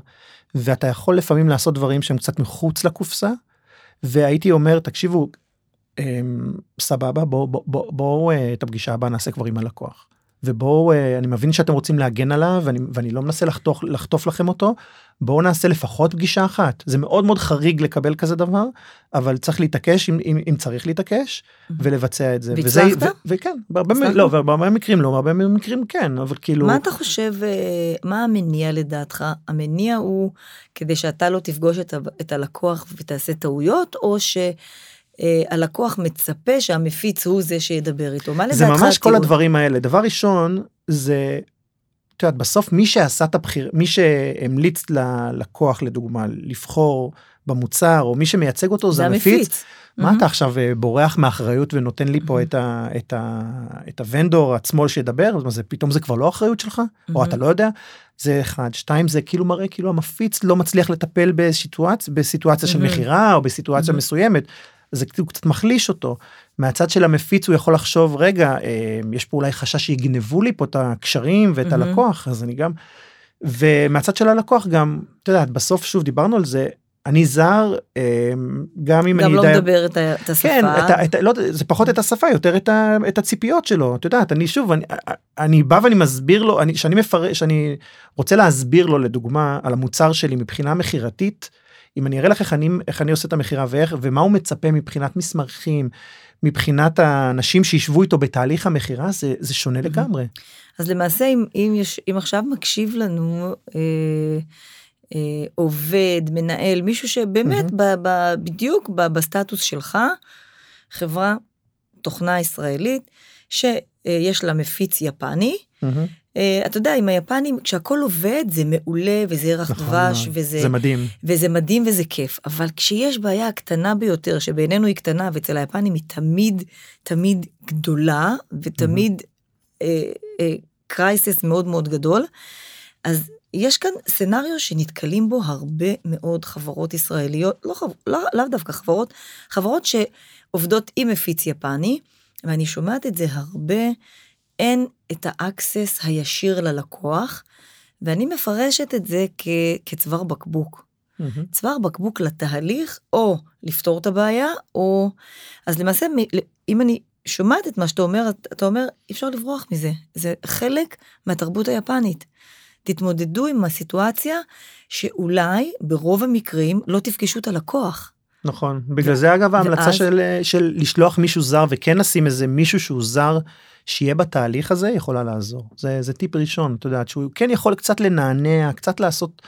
Speaker 2: ואתה יכול לפעמים לעשות דברים שהם קצת מחוץ לקופסה והייתי אומר תקשיבו סבבה בואו בואו בואו בוא, אה, את הפגישה הבאה נעשה כבר עם הלקוח. ובואו אה, אני מבין שאתם רוצים להגן עליו ואני, ואני לא מנסה לחתוך לחטוף לכם אותו בואו נעשה לפחות פגישה אחת זה מאוד מאוד חריג לקבל כזה דבר אבל צריך להתעקש אם, אם, אם צריך להתעקש ולבצע את זה.
Speaker 1: והצלחת?
Speaker 2: וכן בהרבה? מ- לא, בהרבה מקרים לא בהרבה מקרים כן אבל כאילו
Speaker 1: מה אתה חושב, אה, מה המניע לדעתך? המניע הוא כדי שאתה לא תפגוש את, ה- את הלקוח ותעשה טעויות, או שהלקוח מצפה שהמפיץ הוא זה שידבר איתו? מה לדעתך
Speaker 2: זה ממש כל? הדברים האלה דבר ראשון זה. את יודעת בסוף מי שעשה את הבחיר מי שהמליץ ללקוח לדוגמה לבחור במוצר או מי שמייצג אותו זה המפיץ מה
Speaker 1: מהמם.
Speaker 2: אתה עכשיו אה, בורח מאחריות ונותן לי פה
Speaker 1: מהמם.
Speaker 2: את ה- את ה- את הוונדור עצמו שידבר אז מה זה פתאום זה כבר לא אחריות שלך או
Speaker 1: מהמם.
Speaker 2: אתה לא יודע זה אחד שתיים זה כאילו מראה כאילו המפיץ לא מצליח לטפל בסיטואציה בסיטואציה של
Speaker 1: מהמם.
Speaker 2: מכירה או בסיטואציה
Speaker 1: מהמם.
Speaker 2: מסוימת. זה קצת מחליש אותו. מהצד של המפיץ הוא יכול לחשוב רגע יש פה אולי חשש שיגנבו לי פה את הקשרים ואת mm-hmm. הלקוח אז אני גם. ומהצד של הלקוח גם את יודעת בסוף שוב דיברנו על זה אני זר גם אם
Speaker 1: גם
Speaker 2: אני
Speaker 1: לא יודע... מדבר את, את השפה.
Speaker 2: כן, את, את, לא, זה פחות את השפה יותר את, ה, את הציפיות שלו את יודעת אני שוב אני, אני בא ואני מסביר לו אני שאני מפרש שאני רוצה להסביר לו לדוגמה על המוצר שלי מבחינה מכירתית. אם אני אראה לך איך אני איך אני עושה את המכירה ואיך ומה הוא מצפה מבחינת מסמכים מבחינת האנשים שישבו איתו בתהליך המכירה זה זה שונה לגמרי.
Speaker 1: אז למעשה אם, אם יש אם עכשיו מקשיב לנו. אה... אה, עובד, מנהל, מישהו שבאמת mm-hmm. ב, ב, בדיוק ב, בסטטוס שלך, חברה, תוכנה ישראלית, שיש לה מפיץ יפני. Mm-hmm. Uh, אתה יודע, עם היפנים, כשהכול עובד זה מעולה וזה ירח נכון, דבש וזה...
Speaker 2: זה מדהים.
Speaker 1: וזה מדהים וזה כיף, אבל כשיש בעיה הקטנה ביותר, שבעינינו היא קטנה ואצל היפנים היא תמיד, תמיד גדולה, ותמיד crisis mm-hmm. uh, uh, מאוד מאוד גדול, אז יש כאן scenario שנתקלים בו הרבה מאוד חברות ישראליות, לא, לא, לאו דווקא חברות, חברות שעובדות עם מפיץ יפני, ואני שומעת את זה הרבה, אין את ה access הישיר ללקוח, ואני מפרשת את זה כ, כצוואר בקבוק. Mm-hmm. צוואר בקבוק לתהליך, או לפתור את הבעיה, או... אז למעשה, אם אני שומעת את מה שאתה אומר, אתה אומר, אי אפשר לברוח מזה. זה חלק מהתרבות היפנית. תתמודדו עם הסיטואציה שאולי ברוב המקרים לא תפגשו את הלקוח.
Speaker 2: נכון בגלל זה אגב ההמלצה ואז... של של לשלוח מישהו זר וכן לשים איזה מישהו שהוא זר שיהיה בתהליך הזה יכולה לעזור זה זה טיפ ראשון את יודעת שהוא כן יכול קצת לנענע קצת לעשות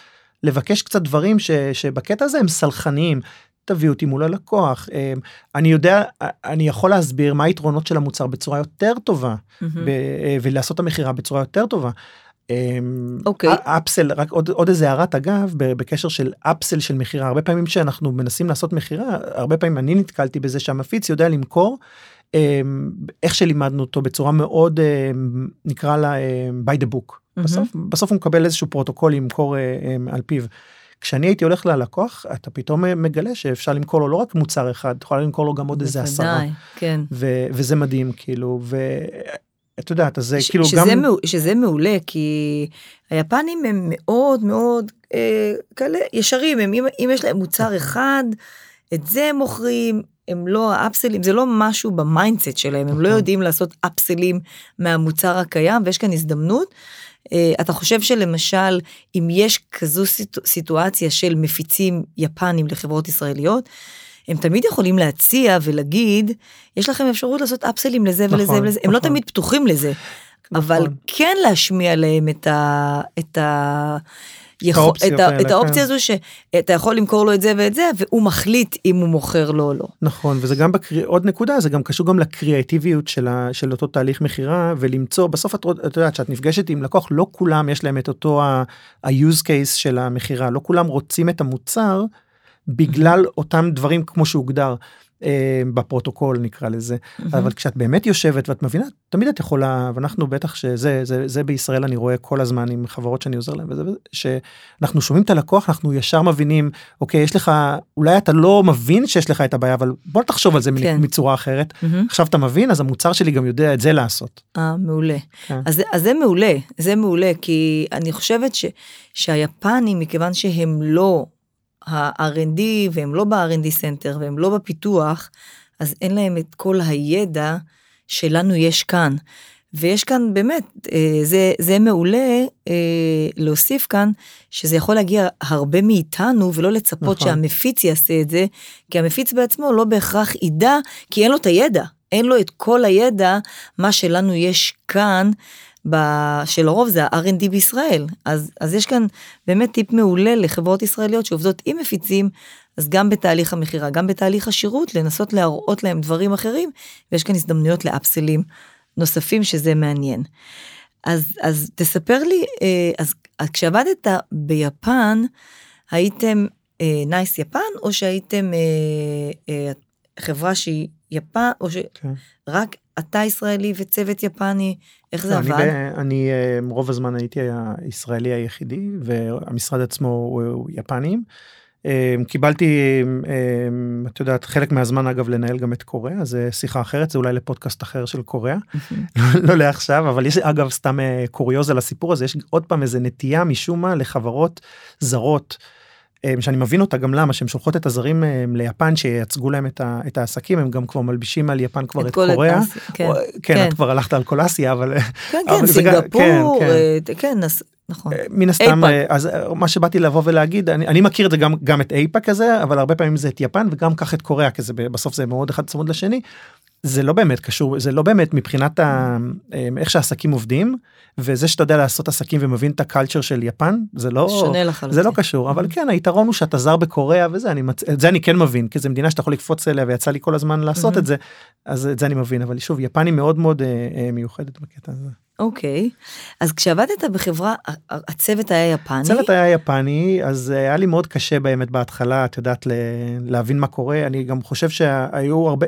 Speaker 2: לבקש קצת דברים ש, שבקטע הזה הם סלחניים תביאו אותי מול הלקוח אמ, אני יודע אני יכול להסביר מה היתרונות של המוצר בצורה יותר טובה mm-hmm. ולעשות את המכירה בצורה יותר טובה
Speaker 1: אוקיי.
Speaker 2: upsell רק עוד עוד איזה הערת אגב בקשר של upsell של מכירה הרבה פעמים שאנחנו מנסים לעשות מכירה הרבה פעמים אני נתקלתי בזה שהמפיץ יודע למכור איך שלימדנו אותו בצורה מאוד אמ, נקרא לה by the book בסוף בסוף הוא מקבל איזשהו פרוטוקול למכור על פיו. כשאני הייתי הולך ללקוח אתה פתאום מגלה שאפשר למכור לו לא רק מוצר אחד את יכולה למכור לו גם עוד איזה עשרה
Speaker 1: כן.
Speaker 2: וזה מדהים כאילו את יודעת אז זה כאילו
Speaker 1: שזה גם מעולה, שזה מעולה כי היפנים הם מאוד מאוד אה, כאלה ישרים הם אם, אם יש להם מוצר אחד את זה הם מוכרים הם לא ה upsellים זה לא משהו ב mindset שלהם הם לא נכון. יודעים לעשות upsellים מהמוצר הקיים ויש כאן הזדמנות. אה, אתה חושב שלמשל אם יש כזו סיטואציה של מפיצים יפנים לחברות ישראליות. הם תמיד יכולים להציע ולהגיד, יש לכם אפשרות לעשות אפסלים לזה נכון, ולזה ולזה, נכון. הם לא נכון. תמיד פתוחים לזה, נכון. אבל כן להשמיע להם את ה... את ה... יכול, את, האלה, את האופציה כן. הזו שאתה יכול למכור לו את זה ואת זה והוא מחליט אם הוא מוכר לו או לא.
Speaker 2: נכון וזה גם בקר... עוד נקודה זה גם קשור גם לקריאטיביות של, ה... של אותו תהליך מכירה ולמצוא בסוף את, את יודעת שאת נפגשת עם לקוח לא כולם יש להם את אותו ה-use case של המכירה לא כולם רוצים את המוצר בגלל אותם דברים כמו שהוגדר אה, בפרוטוקול נקרא לזה אבל כשאת באמת יושבת ואת מבינה תמיד את יכולה ואנחנו בטח שזה זה זה בישראל אני רואה כל הזמן עם חברות שאני עוזר להם וזה שאנחנו שומעים את הלקוח אנחנו ישר מבינים אוקיי יש לך אולי אתה לא מבין שיש לך את הבעיה אבל בוא תחשוב על זה כן. מצורה אחרת עכשיו אתה מבין אז המוצר שלי גם יודע את זה לעשות.
Speaker 1: אה, מעולה כן. אז, אז זה מעולה זה מעולה כי אני חושבת ש, שהיפנים מכיוון שהם לא ה-R&D והם לא ב- R&D center והם לא בפיתוח, אז אין להם את כל הידע שלנו יש כאן. ויש כאן באמת, אה, זה, זה מעולה אה, להוסיף כאן שזה יכול להגיע הרבה מאיתנו ולא לצפות נכון. שהמפיץ יעשה את זה, כי המפיץ בעצמו לא בהכרח ידע, כי אין לו את הידע, אין לו את כל הידע, מה שלנו יש כאן. שלרוב זה ה-R&D בישראל. אז, אז יש כאן באמת טיפ מעולה לחברות ישראליות שעובדות עם מפיצים, אז גם בתהליך המכירה, גם בתהליך השירות, לנסות להראות להם דברים אחרים, ויש כאן הזדמנויות לאפסלים נוספים שזה מעניין. אז, אז תספר לי, אה, אז כשעבדת ביפן, הייתם נייס uh, יפן, או שהייתם uh, uh, חברה שהיא יפן, או שרק כן. אתה ישראלי וצוות יפני, איך זה עבד?
Speaker 2: אני רוב הזמן הייתי הישראלי היחידי והמשרד עצמו הוא יפנים. אה, קיבלתי, אה, את יודעת, חלק מהזמן אגב לנהל גם את קוריאה, זה שיחה אחרת, זה אולי לפודקאסט אחר של קוריאה, לא לעכשיו, אבל יש אגב סתם אה, קוריוז על הסיפור הזה, יש עוד פעם איזה נטייה משום מה לחברות זרות. שאני מבין אותה גם למה שהן שולחות את הזרים ליפן שייצגו להם את, ה, את העסקים הם גם כבר מלבישים על יפן כבר את, את קוריאה. את כן, או, כן, כן, את כבר הלכת על כל אסיה אבל
Speaker 1: כן כן סינגפור כן, כן. כן נכון.
Speaker 2: אה, מן הסתם אה, אז אה, מה שבאתי לבוא ולהגיד אני, אני מכיר את זה גם גם את אייפאק הזה אבל הרבה פעמים זה את יפן וגם קח את קוריאה כי זה בסוף זה מאוד אחד צמוד לשני. זה לא באמת קשור זה לא באמת מבחינת ה, איך שהעסקים עובדים וזה שאתה יודע לעשות עסקים ומבין את הקלצ'ר של יפן זה לא זה לא קשור אבל כן היתרון הוא שאתה זר בקוריאה וזה אני מצ... את זה אני כן מבין כי זה מדינה שאתה יכול לקפוץ אליה ויצא לי כל הזמן לעשות את זה אז את זה אני מבין אבל שוב יפן היא מאוד מאוד מיוחדת בקטע הזה.
Speaker 1: אוקיי, אז כשעבדת בחברה, הצוות היה יפני?
Speaker 2: הצוות היה יפני, אז היה לי מאוד קשה באמת בהתחלה, את יודעת, להבין מה קורה. אני גם חושב שהיו הרבה,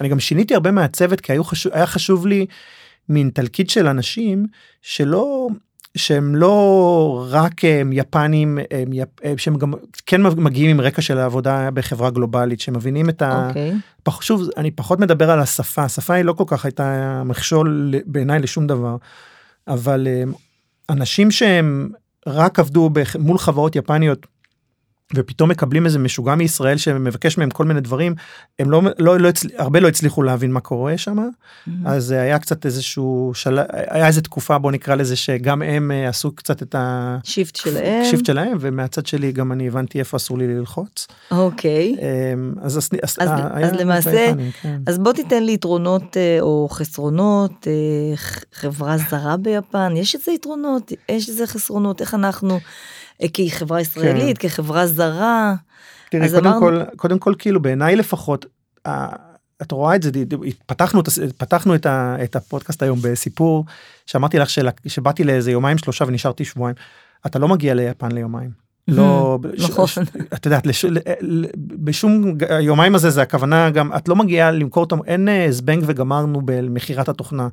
Speaker 2: אני גם שיניתי הרבה מהצוות, כי חשוב, היה חשוב לי מין תלכיד של אנשים שלא, שהם לא רק הם יפנים הם יפ... שהם גם כן מגיעים עם רקע של העבודה בחברה גלובלית שמבינים את ה... Okay. אוקיי. שוב אני פחות מדבר על השפה השפה היא לא כל כך הייתה מכשול בעיניי לשום דבר אבל אנשים שהם רק עבדו מול חברות יפניות ופתאום מקבלים איזה משוגע מישראל שמבקש מהם כל מיני דברים הם לא לא לא הצל... הרבה לא הצליחו להבין מה קורה שם mm-hmm. אז היה קצת איזשהו של... היה איזה תקופה בוא נקרא לזה שגם הם אה, עשו קצת את
Speaker 1: ה shift שלהם
Speaker 2: shift שלהם ומהצד שלי גם אני הבנתי איפה אסור לי ללחוץ.
Speaker 1: אוקיי.
Speaker 2: אמ, אז, אז,
Speaker 1: אז, אז, אז למעשה פנים, כן. אז בוא תיתן לי יתרונות אה, או חסרונות אה, חברה זרה ביפן יש איזה יתרונות יש איזה חסרונות איך אנחנו. אה, כחברה ישראלית, כן. כחברה זרה.
Speaker 2: תראי, קודם, אמרנו... כל, קודם כל כאילו בעיניי לפחות, את רואה את זה, פתחנו, פתחנו את, ה, את הפודקאסט היום בסיפור שאמרתי לך של, שבאתי לאיזה יומיים שלושה ונשארתי שבועיים. אתה לא מגיע ליפן ליומיים. לא [laughs] נכון את יודעת בשום יומיים הזה זה הכוונה גם את לא מגיעה למכור אותם אין אה, זבנג וגמרנו במכירת התוכנה.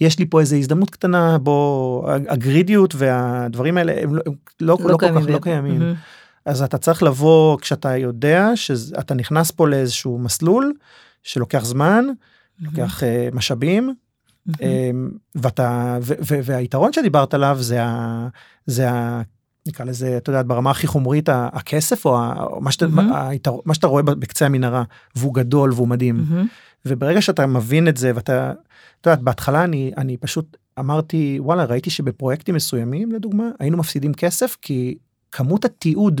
Speaker 2: יש לי פה איזה הזדמנות קטנה בו הגרידיות והדברים האלה הם לא, לא, לא, לא כל כך לא קיימים. אז אתה צריך לבוא כשאתה יודע שאתה נכנס פה לאיזשהו מסלול שלוקח זמן לוקח אה, משאבים אמ, ואתה והיתרון שדיברת עליו זה ה... נקרא לזה את יודעת ברמה הכי חומרית הכסף או מה שאתה, mm-hmm. מה שאתה רואה בקצה המנהרה והוא גדול והוא מדהים mm-hmm. וברגע שאתה מבין את זה ואתה את יודעת בהתחלה אני אני פשוט אמרתי וואלה ראיתי שבפרויקטים מסוימים לדוגמה היינו מפסידים כסף כי כמות התיעוד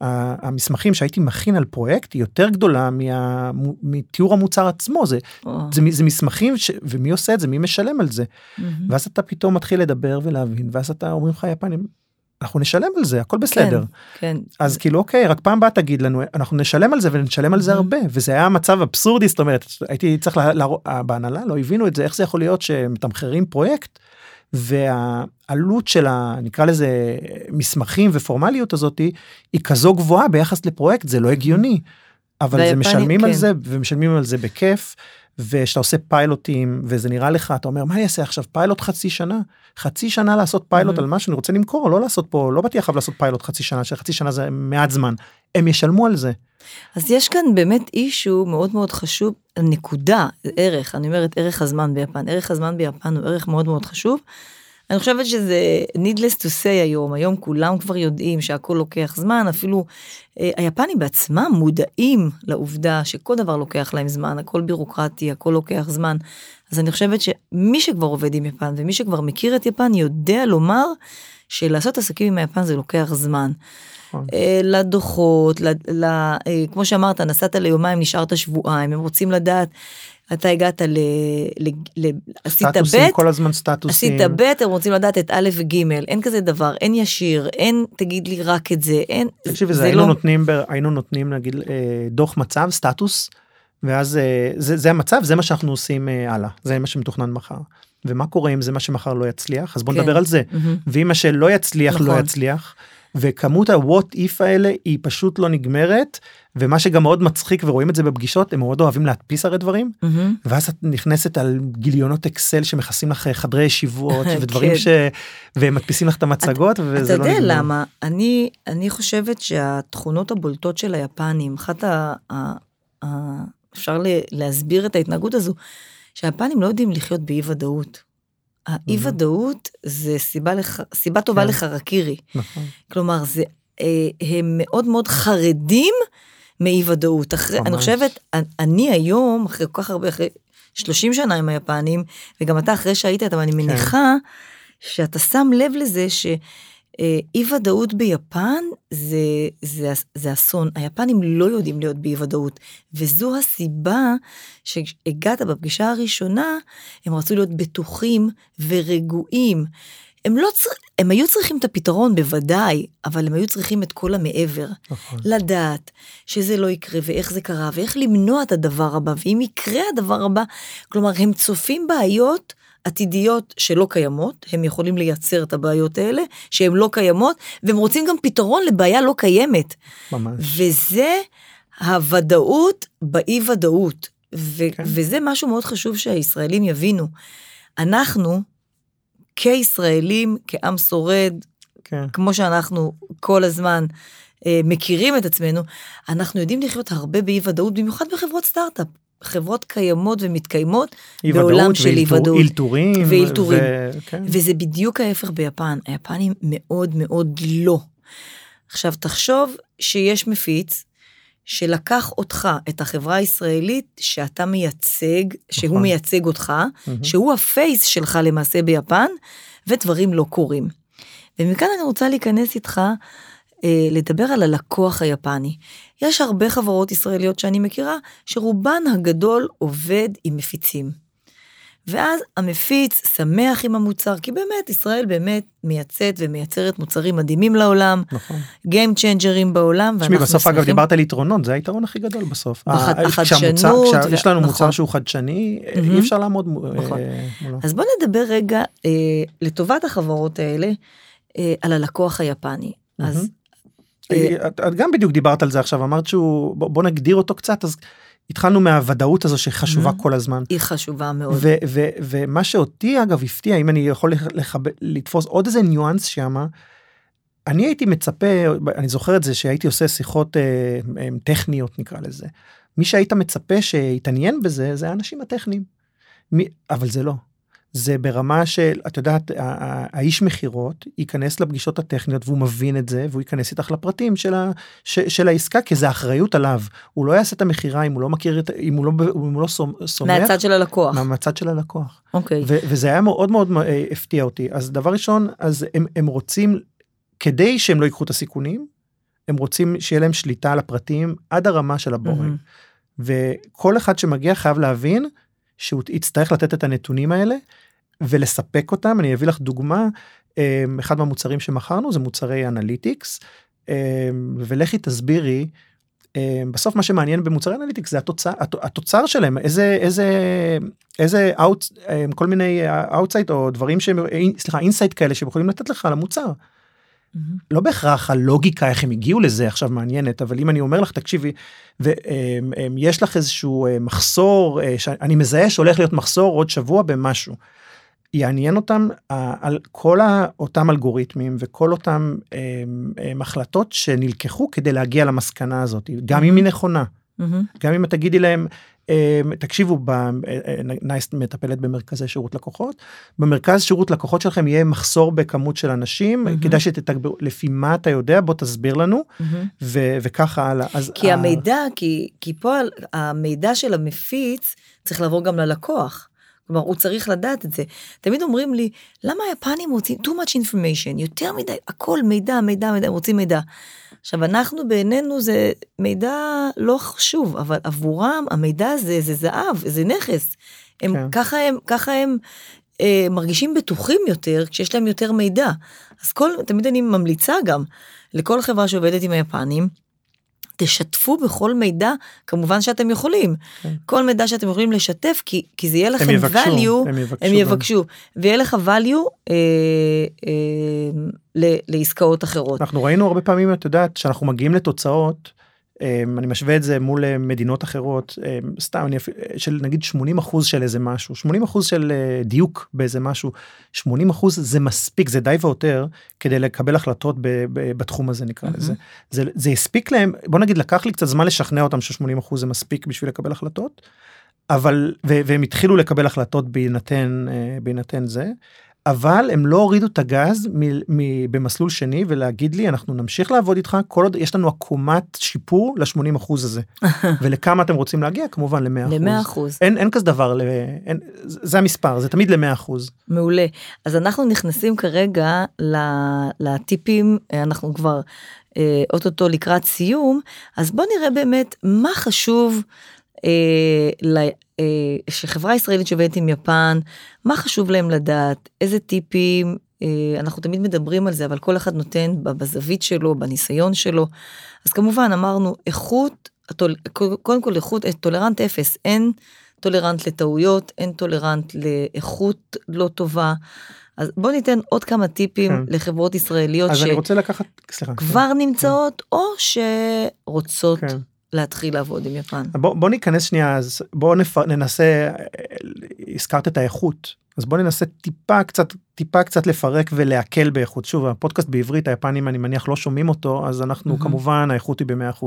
Speaker 2: המסמכים שהייתי מכין על פרויקט היא יותר גדולה מה, מתיאור המוצר עצמו זה, oh. זה, זה מסמכים ש, ומי עושה את זה מי משלם על זה mm-hmm. ואז אתה פתאום מתחיל לדבר ולהבין ואז אתה אומרים לך יפנים אנחנו נשלם על זה הכל בסדר
Speaker 1: כן, כן.
Speaker 2: אז כאילו אוקיי רק פעם באה תגיד לנו אנחנו נשלם על זה ונשלם על זה mm-hmm. הרבה וזה היה מצב אבסורדי זאת אומרת הייתי צריך להראות בהנהלה לא הבינו את זה איך זה יכול להיות שמתמחרים פרויקט והעלות של ה... נקרא לזה מסמכים ופורמליות הזאתי היא כזו גבוהה ביחס לפרויקט זה לא הגיוני. אבל זה משלמים כן. על זה ומשלמים על זה בכיף ושאתה עושה פיילוטים וזה נראה לך אתה אומר מה אני אעשה עכשיו פיילוט חצי שנה חצי שנה לעשות פיילוט mm-hmm. על מה שאני רוצה למכור לא לעשות פה לא באתי עכשיו לעשות פיילוט חצי שנה שחצי שנה זה מעט זמן הם ישלמו על זה.
Speaker 1: אז יש כאן באמת אישו מאוד מאוד חשוב נקודה ערך אני אומרת ערך הזמן ביפן ערך הזמן ביפן הוא ערך מאוד מאוד חשוב. אני חושבת שזה needless to say היום, היום כולם כבר יודעים שהכל לוקח זמן, אפילו אה, היפנים בעצמם מודעים לעובדה שכל דבר לוקח להם זמן, הכל בירוקרטי, הכל לוקח זמן. אז אני חושבת שמי שכבר עובד עם יפן ומי שכבר מכיר את יפן יודע לומר שלעשות עסקים עם היפן זה לוקח זמן. נכון. אה, לדוחות, ל, ל, אה, כמו שאמרת, נסעת ליומיים, נשארת שבועיים, הם רוצים לדעת אתה הגעת ל... ל, ל עשית ב',
Speaker 2: כל הזמן סטטוסים.
Speaker 1: עשית ב', הם רוצים לדעת את א' וג', אין כזה דבר, אין ישיר, אין תגיד לי רק את זה, אין,
Speaker 2: תקשיבי, זה, זה היינו לא... נותנים, ב, היינו נותנים נגיד אה, דוח מצב, סטטוס, ואז אה, זה, זה המצב, זה מה שאנחנו עושים אה, הלאה, זה מה שמתוכנן מחר. ומה קורה אם זה מה שמחר לא יצליח, אז בוא כן. נדבר על זה. Mm-hmm. ואם מה שלא יצליח לא נכון. לא יצליח. וכמות ה-what if האלה היא פשוט לא נגמרת, ומה שגם מאוד מצחיק ורואים את זה בפגישות, הם מאוד אוהבים להדפיס הרי דברים,
Speaker 1: מהמם.
Speaker 2: ואז את נכנסת על גיליונות אקסל שמכסים לך חדרי ישיבות [laughs] ודברים
Speaker 1: כן.
Speaker 2: ש... והם מדפיסים לך את המצגות וזה
Speaker 1: אתה
Speaker 2: לא
Speaker 1: יודע
Speaker 2: נגמר.
Speaker 1: למה? אני, אני חושבת שהתכונות הבולטות של היפנים, אחת ה... ה, ה אפשר להסביר את ההתנהגות הזו, שהיפנים לא יודעים לחיות באי ודאות. האי ודאות זה סיבה, לח... סיבה טובה
Speaker 2: כן.
Speaker 1: לחרקירי.
Speaker 2: נכון.
Speaker 1: כלומר, זה, אה, הם מאוד מאוד חרדים מאי ודאות. אחרי, אני. חושבת, אני היום, אחרי כל כך הרבה, אחרי 30 שנה עם היפנים, וגם אתה אחרי שהיית, אבל אני מניחה שאתה שם לב לזה שאי ודאות ביפן זה, זה, זה אסון. היפנים לא יודעים להיות באי ודאות, וזו הסיבה שהגעת בפגישה הראשונה, הם רצו להיות בטוחים ורגועים. הם לא צר... הם היו צריכים את הפתרון בוודאי, אבל הם היו צריכים את כל המעבר.
Speaker 2: נכון.
Speaker 1: לדעת שזה לא יקרה ואיך זה קרה ואיך למנוע את הדבר הבא, ואם יקרה הדבר הבא, כלומר הם צופים בעיות עתידיות שלא קיימות, הם יכולים לייצר את הבעיות האלה שהן לא קיימות, והם רוצים גם פתרון לבעיה לא קיימת.
Speaker 2: ממש.
Speaker 1: וזה הוודאות באי ודאות. ו-
Speaker 2: כן.
Speaker 1: וזה משהו מאוד חשוב שהישראלים יבינו. אנחנו, כישראלים, כעם שורד,
Speaker 2: כן.
Speaker 1: כמו שאנחנו כל הזמן אה, מכירים את עצמנו, אנחנו יודעים לחיות הרבה באי ודאות, במיוחד בחברות סטארט-אפ. חברות קיימות ומתקיימות בעולם של אי
Speaker 2: ואילתור-
Speaker 1: ודאות.
Speaker 2: אילתורים.
Speaker 1: ואילתורים.
Speaker 2: ו- כן.
Speaker 1: וזה בדיוק ההפך ביפן, היפנים מאוד מאוד לא. עכשיו תחשוב שיש מפיץ שלקח אותך, את החברה הישראלית שאתה מייצג, שהוא
Speaker 2: נכון.
Speaker 1: מייצג אותך,
Speaker 2: מהמם.
Speaker 1: שהוא הפייס שלך למעשה ביפן, ודברים לא קורים. ומכאן אני רוצה להיכנס איתך אה, לדבר על הלקוח היפני. יש הרבה חברות ישראליות שאני מכירה, שרובן הגדול עובד עם מפיצים. ואז המפיץ שמח עם המוצר, כי באמת, ישראל באמת מייצאת ומייצרת מוצרים מדהימים לעולם,
Speaker 2: נכון.
Speaker 1: Game צ'יינג'רים בעולם,
Speaker 2: תשמעי
Speaker 1: ואנחנו
Speaker 2: בסוף אגב דיברת על יתרונות זה היתרון הכי גדול בסוף.
Speaker 1: בח- החדשנות
Speaker 2: כשיש לנו מוצר
Speaker 1: נכון.
Speaker 2: שהוא חדשני אי
Speaker 1: מהמם.
Speaker 2: אפשר לעמוד מו-
Speaker 1: נכון.
Speaker 2: אה, מולו.
Speaker 1: אז בוא נדבר רגע אה, לטובת החברות האלה אה, על הלקוח היפני. אז
Speaker 2: אה, את את גם בדיוק דיברת על זה עכשיו אמרת שהוא בוא בוא נגדיר אותו קצת אז התחלנו מהוודאות הזו שחשובה
Speaker 1: מהמם.
Speaker 2: כל הזמן.
Speaker 1: היא חשובה מאוד.
Speaker 2: ומה שאותי אגב הפתיע אם אני יכול לח- לחב- לתפוס עוד איזה ניואנס שמה. אני הייתי מצפה אני זוכר את זה שהייתי עושה שיחות אה, אה, טכניות נקרא לזה. מי שהיית מצפה שיתעניין בזה זה האנשים הטכניים. מי, אבל זה לא. זה ברמה של את יודעת האיש מכירות ייכנס לפגישות הטכניות והוא מבין את זה והוא ייכנס איתך לפרטים של, ה, ש, של העסקה כי זה אחריות עליו הוא לא יעשה את המכירה אם הוא לא מכיר את אם הוא לא אם הוא לא סומ- סומך
Speaker 1: מהצד של הלקוח.
Speaker 2: מה- מהצד של הלקוח
Speaker 1: אוקיי.
Speaker 2: ו- וזה היה מאוד מאוד אה, הפתיע אותי אז דבר ראשון אז הם, הם רוצים כדי שהם לא ייקחו את הסיכונים הם רוצים שיהיה להם שליטה על הפרטים עד הרמה של הבורג
Speaker 1: mm-hmm.
Speaker 2: וכל אחד שמגיע חייב להבין שהוא יצטרך לתת את הנתונים האלה ולספק אותם אני אביא לך דוגמה אה, אחד מהמוצרים שמכרנו זה מוצרי analytics אה, ולכי תסבירי אה, בסוף מה שמעניין במוצרי analytics זה התוצר התוצר שלהם איזה איזה איזה out כל מיני outside או דברים שהם סליחה insight כאלה שהם יכולים לתת לך על המוצר.
Speaker 1: mm-hmm.
Speaker 2: לא בהכרח הלוגיקה איך הם הגיעו לזה עכשיו מעניינת אבל אם אני אומר לך תקשיבי ויש לך איזשהו אה, מחסור אה, שאני מזהה שהולך להיות מחסור עוד שבוע במשהו. יעניין אותם על כל אותם אלגוריתמים וכל אותם אה, אה, החלטות שנלקחו כדי להגיע למסקנה הזאת גם אם היא נכונה
Speaker 1: mm-hmm.
Speaker 2: גם אם תגידי להם אה, תקשיבו אה, אה, נייס מטפלת במרכזי שירות לקוחות במרכז שירות לקוחות שלכם יהיה מחסור בכמות של אנשים
Speaker 1: מהמם.
Speaker 2: כדאי שתתגברו לפי מה אתה יודע בוא תסביר לנו. ו- וככה הלאה אז
Speaker 1: כי
Speaker 2: ה-
Speaker 1: המידע, כי, כי פה המידע של המפיץ צריך לעבור גם ללקוח. כלומר, הוא צריך לדעת את זה. תמיד אומרים לי, למה היפנים רוצים too much information, יותר מדי, הכל מידע, מידע, מידע, הם רוצים מידע. עכשיו, אנחנו בעינינו זה מידע לא חשוב, אבל עבורם המידע הזה זה זהב, זה נכס. הם,
Speaker 2: כן.
Speaker 1: ככה הם, ככה הם אה, מרגישים בטוחים יותר כשיש להם יותר מידע. אז כל, תמיד אני ממליצה גם לכל חברה שעובדת עם היפנים, תשתפו בכל מידע, כמובן שאתם יכולים.
Speaker 2: כן.
Speaker 1: כל מידע שאתם יכולים לשתף, כי, כי זה יהיה לכם
Speaker 2: הם יבקשו,
Speaker 1: value,
Speaker 2: הם יבקשו.
Speaker 1: הם. יבקשו, ויהיה לך value אה, אה, ל- לעסקאות אחרות.
Speaker 2: אנחנו ראינו הרבה פעמים את יודעת שאנחנו מגיעים לתוצאות אני משווה את זה מול אה, מדינות אחרות אמ, סתם אני אפ- של נגיד 80 אחוז של איזה משהו 80 אחוז של אה, דיוק באיזה משהו 80 אחוז זה מספיק זה די ויותר כדי לקבל החלטות ב, ב, בתחום הזה נקרא
Speaker 1: מהמם.
Speaker 2: לזה זה זה הספיק להם בוא נגיד לקח לי קצת זמן לשכנע אותם ש-80 אחוז זה מספיק בשביל לקבל החלטות. אבל והם התחילו לקבל החלטות בהינתן אה, בהינתן זה אבל הם לא הורידו את הגז מ- מ- במסלול שני ולהגיד לי אנחנו נמשיך לעבוד איתך כל עוד יש לנו עקומת שיפור ל-80 אחוז הזה [laughs] ולכמה אתם רוצים להגיע כמובן ל-100
Speaker 1: ל-100
Speaker 2: אחוז.
Speaker 1: אחוז.
Speaker 2: אין, אין כזה דבר, ל- אין, זה המספר, זה תמיד ל-100 אחוז.
Speaker 1: מעולה. אז אנחנו נכנסים כרגע לטיפים, אנחנו כבר אה, אוטוטו לקראת סיום, אז בוא נראה באמת מה חשוב שחברה ישראלית שעובדת עם יפן, מה חשוב להם לדעת, איזה טיפים, אה, אנחנו תמיד מדברים על זה, אבל כל אחד נותן בזווית שלו, בניסיון שלו. אז כמובן אמרנו איכות, הטול- קודם כל איכות, אה, tolerance אפס, אין tolerance לטעויות, אין tolerance לאיכות לא טובה. אז בוא ניתן עוד כמה טיפים
Speaker 2: כן.
Speaker 1: לחברות ישראליות. שכבר נמצאות או שרוצות
Speaker 2: כן.
Speaker 1: להתחיל לעבוד עם יפן.
Speaker 2: בוא, בוא ניכנס שנייה, אז בוא נפ... ננסה, הזכרת את האיכות, אז בוא ננסה טיפה קצת, טיפה קצת לפרק ולהקל באיכות. שוב, הפודקאסט בעברית, היפנים אני מניח לא שומעים אותו, אז אנחנו
Speaker 1: מהמם.
Speaker 2: כמובן, האיכות היא ב-100%.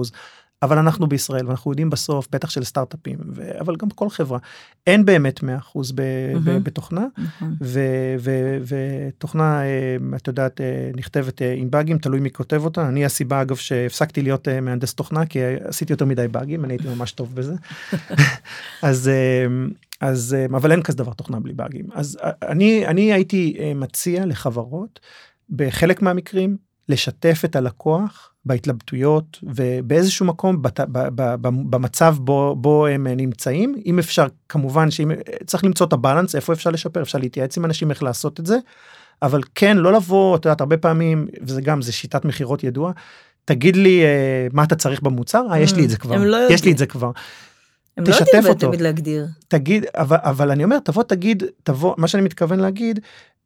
Speaker 2: אבל אנחנו בישראל ואנחנו יודעים בסוף בטח של סטארט-אפים ו... אבל גם כל חברה אין באמת 100% ב... ב...
Speaker 1: מהמם.
Speaker 2: בתוכנה
Speaker 1: נכון.
Speaker 2: ו- ו- ותוכנה אה, את יודעת אה, נכתבת אה, עם באגים תלוי מי כותב אותה אני הסיבה אגב שהפסקתי להיות מהנדס תוכנה כי עשיתי יותר מדי באגים אני הייתי ממש טוב בזה [laughs] אז אז אבל אין כזה דבר תוכנה בלי באגים אז אני אני הייתי מציע לחברות בחלק מהמקרים לשתף את הלקוח בהתלבטויות ובאיזשהו מקום בת, ב, ב, ב, במצב בו, בו הם נמצאים אם אפשר כמובן שאם צריך למצוא את הבלנס איפה אפשר לשפר אפשר להתייעץ עם אנשים איך לעשות את זה אבל כן לא לבוא את יודעת הרבה פעמים וזה גם זה שיטת מכירות ידועה תגיד לי אה, מה אתה צריך במוצר אה, יש לי את זה כבר
Speaker 1: הם לא
Speaker 2: יש לי. את זה כבר
Speaker 1: הם לא
Speaker 2: תשתף
Speaker 1: יודעים
Speaker 2: אותו.
Speaker 1: תמיד להגדיר.
Speaker 2: תגיד אבל אבל אני אומר תבוא תגיד תבוא מה שאני מתכוון להגיד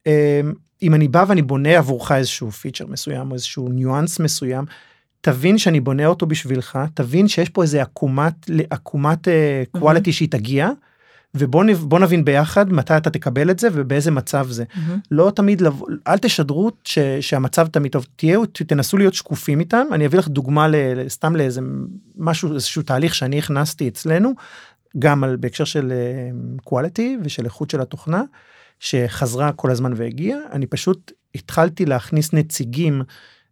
Speaker 2: אה, אם אני בא ואני בונה עבורך איזשהו פיצ'ר מסוים או איזשהו ניואנס מסוים. תבין שאני בונה אותו בשבילך תבין שיש פה איזה עקומת עקומת אה, quality שהיא תגיע ובוא נב- בוא נבין ביחד מתי אתה תקבל את זה ובאיזה מצב זה
Speaker 1: מהמם.
Speaker 2: לא תמיד לבוא אל תשדרו ש, שהמצב תמיד טוב תהיו תנסו להיות שקופים איתם אני אביא לך דוגמה ל, סתם לאיזה משהו איזשהו תהליך שאני הכנסתי אצלנו גם על בהקשר של אה, quality ושל איכות של התוכנה שחזרה כל הזמן והגיעה אני פשוט התחלתי להכניס נציגים.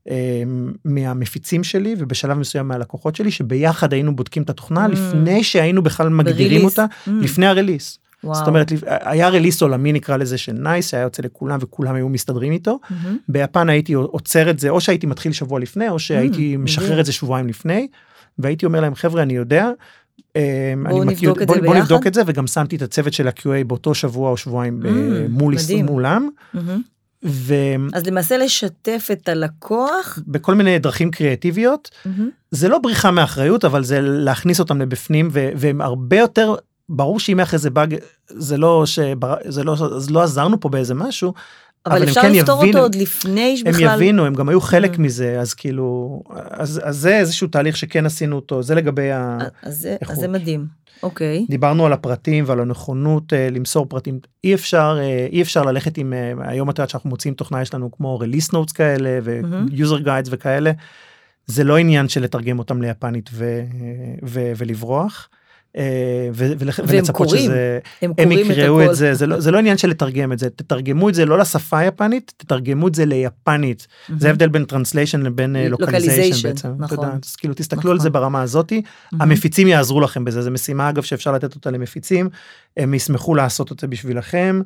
Speaker 2: אה, מהמפיצים שלי ובשלב מסוים מהלקוחות שלי שביחד היינו בודקים את התוכנה
Speaker 1: Mm.
Speaker 2: לפני שהיינו בכלל מגדירים
Speaker 1: ב release.
Speaker 2: אותה
Speaker 1: Mm.
Speaker 2: לפני ה release.
Speaker 1: וואו.
Speaker 2: זאת אומרת לפ- היה release עולמי נקרא לזה של נייס היה יוצא לכולם וכולם היו מסתדרים איתו
Speaker 1: mm-hmm.
Speaker 2: ביפן הייתי עוצר את זה או שהייתי מתחיל שבוע לפני או שהייתי
Speaker 1: Mm,
Speaker 2: משחרר
Speaker 1: מדהים.
Speaker 2: את זה שבועיים לפני והייתי אומר להם חבר'ה אני יודע. אה,
Speaker 1: בואו נבדוק את
Speaker 2: בוא,
Speaker 1: זה ביחד."
Speaker 2: נבדוק את זה וגם שמתי את הצוות של ה-QA באותו שבוע או שבועיים
Speaker 1: Mm,
Speaker 2: מול. מולם
Speaker 1: מהמם.
Speaker 2: ובכל
Speaker 1: אז למעשה לשתף את הלקוח.
Speaker 2: מיני דרכים קריאטיביות
Speaker 1: מהמם.
Speaker 2: זה לא בריחה מאחריות אבל זה להכניס אותם לבפנים ו- והם הרבה יותר ברור שאם אחרי זה באג זה לא שבר... זה לא אז לא עזרנו פה באיזה משהו.
Speaker 1: אבל
Speaker 2: הם
Speaker 1: אפשר
Speaker 2: כן
Speaker 1: לפתור
Speaker 2: יבינו-
Speaker 1: אותו עוד לפני
Speaker 2: הם
Speaker 1: שבכלל.
Speaker 2: יבינו הם גם היו חלק
Speaker 1: Mm.
Speaker 2: מזה אז כאילו אז, אז זה איזשהו תהליך שכן עשינו אותו זה לגבי ה...
Speaker 1: אז זה- אז. זה מדהים. אוקיי.
Speaker 2: דיברנו על הפרטים ועל הנכונות אה, למסור פרטים אי אפשר אה, אי אפשר ללכת עם אה, היום את יודעת שאנחנו מוצאים תוכנה יש לנו כמו release notes כאלה ו-user guides וכאלה. זה לא עניין של לתרגם אותם ליפנית ו, ו, ולברוח. אה, ולצפות. שזה
Speaker 1: הם
Speaker 2: הם
Speaker 1: את
Speaker 2: יקראו את
Speaker 1: הכל.
Speaker 2: זה זה לא זה לא עניין של לתרגם את זה תתרגמו את זה לא לשפה היפנית תתרגמו את זה ליפנית
Speaker 1: mm-hmm.
Speaker 2: זה ההבדל בין translation לבין
Speaker 1: localization
Speaker 2: בעצם.
Speaker 1: נכון.
Speaker 2: יודע, אז כאילו תסתכלו
Speaker 1: נכון.
Speaker 2: על זה ברמה הזאתי.
Speaker 1: מהמם.
Speaker 2: המפיצים יעזרו לכם בזה זו משימה אגב שאפשר לתת אותה למפיצים הם ישמחו לעשות את זה בשבילכם.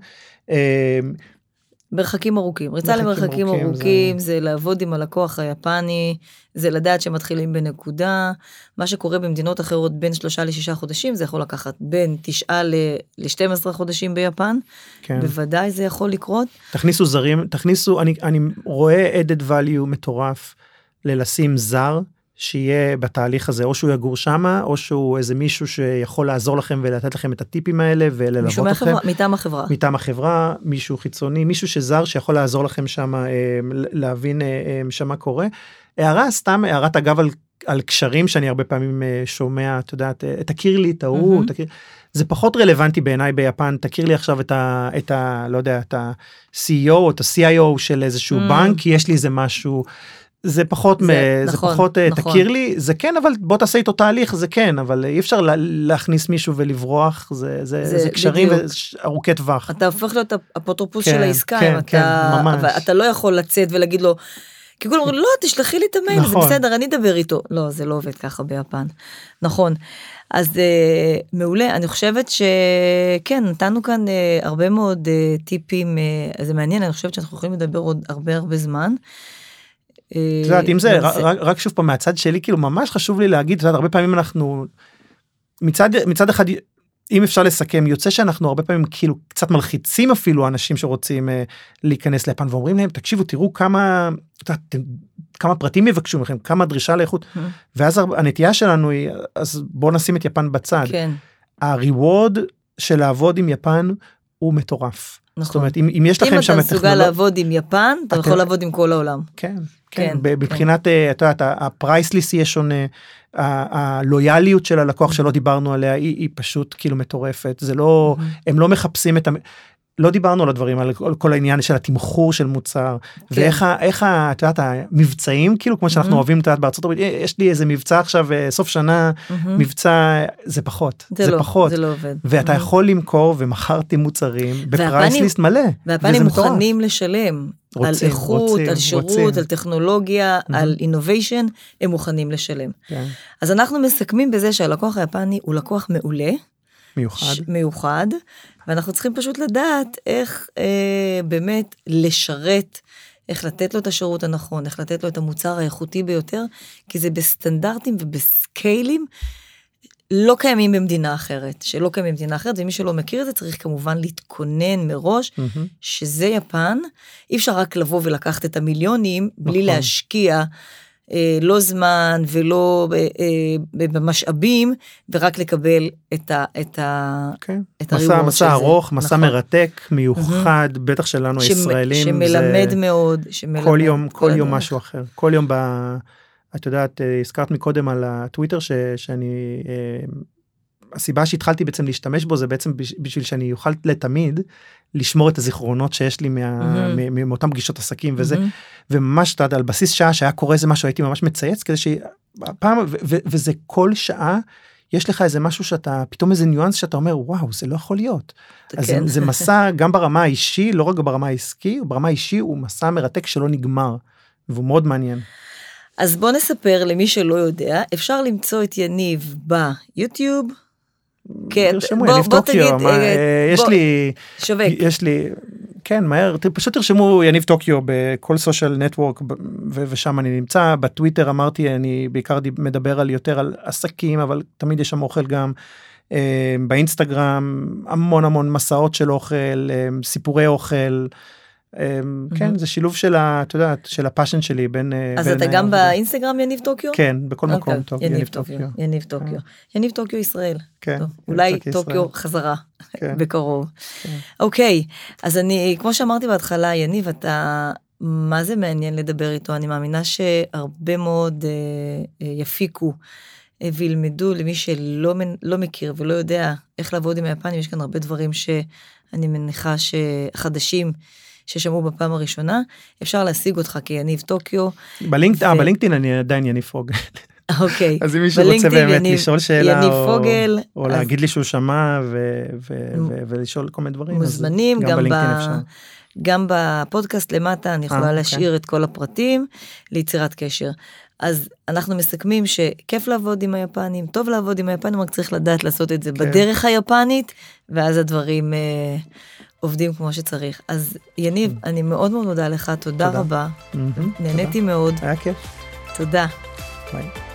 Speaker 1: מרחקים ארוכים. ריצה
Speaker 2: מרחקים
Speaker 1: למרחקים
Speaker 2: ארוכים,
Speaker 1: ארוכים, זה לעבוד עם הלקוח היפני, זה לדעת שמתחילים בנקודה. מה שקורה במדינות אחרות בין שלושה לשישה חודשים, זה יכול לקחת בין תשעה ל-12 חודשים ביפן.
Speaker 2: כן.
Speaker 1: בוודאי זה יכול לקרות.
Speaker 2: תכניסו זרים תכניסו אני אני רואה added value מטורף ללשים זר שיהיה בתהליך הזה, או שהוא יגור שמה, או שהוא איזה מישהו שיכול לעזור לכם ולתת לכם את הטיפים האלה וללוות
Speaker 1: מישהו
Speaker 2: אתכם.
Speaker 1: מהחברה, מטעם החברה.
Speaker 2: מטעם החברה, מישהו חיצוני, מישהו שזר שיכול לעזור לכם שם אה, להבין אה, אה, שם מה קורה. הערה סתם הערת אגב על, על קשרים שאני הרבה פעמים שומע, את יודעת, תכיר לי את ההוא,
Speaker 1: מהמם.
Speaker 2: תכיר, זה פחות רלוונטי בעיניי ביפן, תכיר לי עכשיו את ה... את ה לא יודע, את ה-CEO או את ה-CIO של איזשהו
Speaker 1: Mm.
Speaker 2: בנק, יש לי איזה משהו. זה פחות,
Speaker 1: זה-
Speaker 2: מ- זה
Speaker 1: נכון,
Speaker 2: פחות אה,
Speaker 1: נכון.
Speaker 2: תכיר לי, זה כן, אבל בוא תעשה איתו תהליך, זה כן, אבל אי אפשר לה- להכניס מישהו ולברוח, זה, זה,
Speaker 1: זה
Speaker 2: זה קשרים ארוכי טווח.
Speaker 1: אתה הופך להיות אפוטרופוס
Speaker 2: כן,
Speaker 1: של העסקה,
Speaker 2: כן,
Speaker 1: אם
Speaker 2: כן,
Speaker 1: אתה,
Speaker 2: ממש.
Speaker 1: אבל אתה לא יכול לצאת ולהגיד לו, כי כולם אומרים, לא, תשלחי לי את המייל, זה
Speaker 2: נכון.
Speaker 1: בסדר, אני אדבר איתו. לא, זה לא עובד ככה ביפן. נכון. אז אה, מעולה, אני חושבת שכן, נתנו כאן אה, הרבה מאוד אה, טיפים, אה, זה מעניין, אני חושבת שאנחנו יכולים לדבר עוד הרבה הרבה זמן. אה,
Speaker 2: את יודעת, אם זה, רק, רק שוב פעם מהצד שלי, כאילו ממש חשוב לי להגיד, את יודעת, הרבה פעמים אנחנו, מצד, מצד אחד, אם אפשר לסכם, יוצא שאנחנו הרבה פעמים כאילו קצת מלחיצים אפילו אנשים שרוצים אה, להיכנס ליפן ואומרים להם, תקשיבו, תראו כמה, אתם- כמה פרטים יבקשו מכם, כמה דרישה לאיכות,
Speaker 1: Mhm.
Speaker 2: ואז הנטייה שלנו היא, אז בואו נשים את יפן בצד.
Speaker 1: כן,
Speaker 2: הריוורד של לעבוד עם יפן הוא מטורף. זאת
Speaker 1: נכון.
Speaker 2: אומרת, אם, אם יש לכם
Speaker 1: אם
Speaker 2: שם
Speaker 1: אתה
Speaker 2: את
Speaker 1: מסוגל
Speaker 2: טכנולוגיה,
Speaker 1: לעבוד עם יפן, אתה
Speaker 2: אתם-
Speaker 1: יכול לעבוד עם כל העולם.
Speaker 2: כן,
Speaker 1: כן,
Speaker 2: כן, מבחינת, אה, את יודעת, ה price list יהיה שונה, ה- הלויאליות של הלקוח שלא דיברנו עליה היא, היא פשוט כאילו מטורפת, זה לא, הם לא מחפשים את ה... לא דיברנו על הדברים, על כל, כל העניין של התמחור של מוצר,
Speaker 1: כן.
Speaker 2: ואיך איך את יודעת, המבצעים, כאילו כמו שאנחנו
Speaker 1: Mhm.
Speaker 2: אוהבים, את יודעת, בארצות הברית, "אה, יש לי איזה מבצע עכשיו, אה, סוף שנה,
Speaker 1: mm-hmm.
Speaker 2: מבצע, זה פחות,
Speaker 1: זה
Speaker 2: זה
Speaker 1: לא,
Speaker 2: פחות.
Speaker 1: זה לא עובד.
Speaker 2: ואתה
Speaker 1: mm-hmm.
Speaker 2: יכול למכור ומכרתי מוצרים ב price
Speaker 1: list
Speaker 2: מלא. והפנים.
Speaker 1: מוכנים לשלם על
Speaker 2: רוצים,
Speaker 1: איכות,
Speaker 2: רוצים,
Speaker 1: על שירות,
Speaker 2: רוצים.
Speaker 1: על טכנולוגיה,
Speaker 2: Mhm.
Speaker 1: על אינוביישן, הם מוכנים לשלם.
Speaker 2: כן,
Speaker 1: אז אנחנו מסכמים בזה שהלקוח היפני הוא לקוח מעולה,
Speaker 2: מיוחד.
Speaker 1: ש- מיוחד, ואנחנו צריכים פשוט לדעת איך אה, באמת לשרת, איך לתת לו את השירות הנכון, איך לתת לו את המוצר האיכותי ביותר, כי זה בסטנדרטים ובסקיילים לא קיימים במדינה אחרת, שלא קיימים במדינה אחרת, ומי שלא מכיר את זה צריך כמובן להתכונן מראש,
Speaker 2: מהמם.
Speaker 1: שזה יפן, אי אפשר רק לבוא ולקחת את המיליונים בלי
Speaker 2: נכון.
Speaker 1: להשקיע. אה, לא זמן ולא אה, אה, במשאבים ורק לקבל את ה... את ה
Speaker 2: כן.
Speaker 1: את
Speaker 2: מסע,
Speaker 1: של
Speaker 2: מסע
Speaker 1: זה.
Speaker 2: ארוך, מסע
Speaker 1: נכון.
Speaker 2: מרתק, מיוחד, בטח שלנו
Speaker 1: שמ-
Speaker 2: הישראלים.
Speaker 1: שמלמד
Speaker 2: זה
Speaker 1: מאוד, שמלמד
Speaker 2: כל יום, כל יום. משהו אחר. כל יום ב... את יודעת, אה, הזכרת מקודם על הטוויטר ש, שאני... אה, הסיבה שהתחלתי בעצם להשתמש בו זה בעצם בש- בשביל שאני אוכל לתמיד לשמור את הזיכרונות שיש לי מה. מ- מאותם פגישות עסקים וזה.
Speaker 1: מהמם.
Speaker 2: וממש את יודעת, על בסיס שעה שהיה קורה איזה משהו הייתי ממש מצייץ כדי שהפעם ו- ו- וזה כל שעה יש לך איזה משהו שאתה פתאום איזה ניואנס שאתה אומר וואו זה לא יכול להיות. אז
Speaker 1: כן.
Speaker 2: זה, זה [laughs] מסע גם ברמה האישי לא רק ברמה העסקי ברמה האישי הוא מסע מרתק שלא נגמר. והוא מאוד מעניין.
Speaker 1: אז בוא נספר למי שלא יודע, אפשר למצוא את יניב ביוטיוב. כן,
Speaker 2: תרשמו
Speaker 1: בוא-
Speaker 2: יניב טוקיו מה,
Speaker 1: אה,
Speaker 2: אה, יש לי
Speaker 1: שווק.
Speaker 2: יש לי כן מהר פשוט תרשמו יניב טוקיו בכל social network ושם אני נמצא בטוויטר אמרתי אני בעיקר מדבר על יותר על עסקים אבל תמיד יש שם אוכל גם. אה, באינסטגרם המון המון מסעות של אוכל סיפורי אוכל. אה, כן זה שילוב של ה- את יודעת של ה passion שלי בין אה,
Speaker 1: אז אתה גם
Speaker 2: העבודה.
Speaker 1: באינסטגרם יניב טוקיו?
Speaker 2: כן בכל
Speaker 1: אוקיי,
Speaker 2: מקום טוב
Speaker 1: יניב טוקיו. יניב טוקיו. יניב טוקיו ישראל.
Speaker 2: כן,
Speaker 1: אולי
Speaker 2: טוקיו.
Speaker 1: חזרה
Speaker 2: כן. [laughs]
Speaker 1: בקרוב.
Speaker 2: כן.
Speaker 1: אוקיי, אז אני, כמו שאמרתי בהתחלה, יניב, אתה, מה זה מעניין לדבר איתו? אני מאמינה שהרבה מאוד אה, אה, יפיקו אה, וילמדו למי שלא לא מכיר ולא יודע איך לעבוד עם היפנים, יש כאן הרבה דברים שאני מניחה שחדשים. ששמעו בפעם הראשונה, אפשר להשיג אותך כיניב טוקיו.
Speaker 2: בלינקד- אה,
Speaker 1: ו-
Speaker 2: בלינקדאין אני עדיין יניב פוגל. [laughs]
Speaker 1: אוקיי.
Speaker 2: אז אם מישהו רוצה
Speaker 1: בלינקדאין
Speaker 2: באמת
Speaker 1: יניב-
Speaker 2: לשאול שאלה
Speaker 1: יניב
Speaker 2: או,
Speaker 1: פוגל,
Speaker 2: או
Speaker 1: אז-
Speaker 2: להגיד לי שהוא שמע ו, ו, ו, ולשאול כל מיני דברים. אז
Speaker 1: מוזמנים, גם,
Speaker 2: בלינקדאין
Speaker 1: ב...
Speaker 2: אפשר.
Speaker 1: גם בפודקאסט למטה אני יכולה
Speaker 2: אוקיי.
Speaker 1: להשאיר את כל הפרטים ליצירת קשר. אז אנחנו מסכמים שכיף לעבוד עם היפנים, טוב לעבוד עם היפנים, רק צריך לדעת לעשות את זה
Speaker 2: כן.
Speaker 1: בדרך היפנית, ואז הדברים אה, עובדים כמו שצריך. אז יניב, אני מאוד מאוד מודה לך, תודה
Speaker 2: תודה.
Speaker 1: רבה,
Speaker 2: מהמם,
Speaker 1: נהניתי מאוד,
Speaker 2: תודה. היה כיף.
Speaker 1: תודה.
Speaker 2: ביי.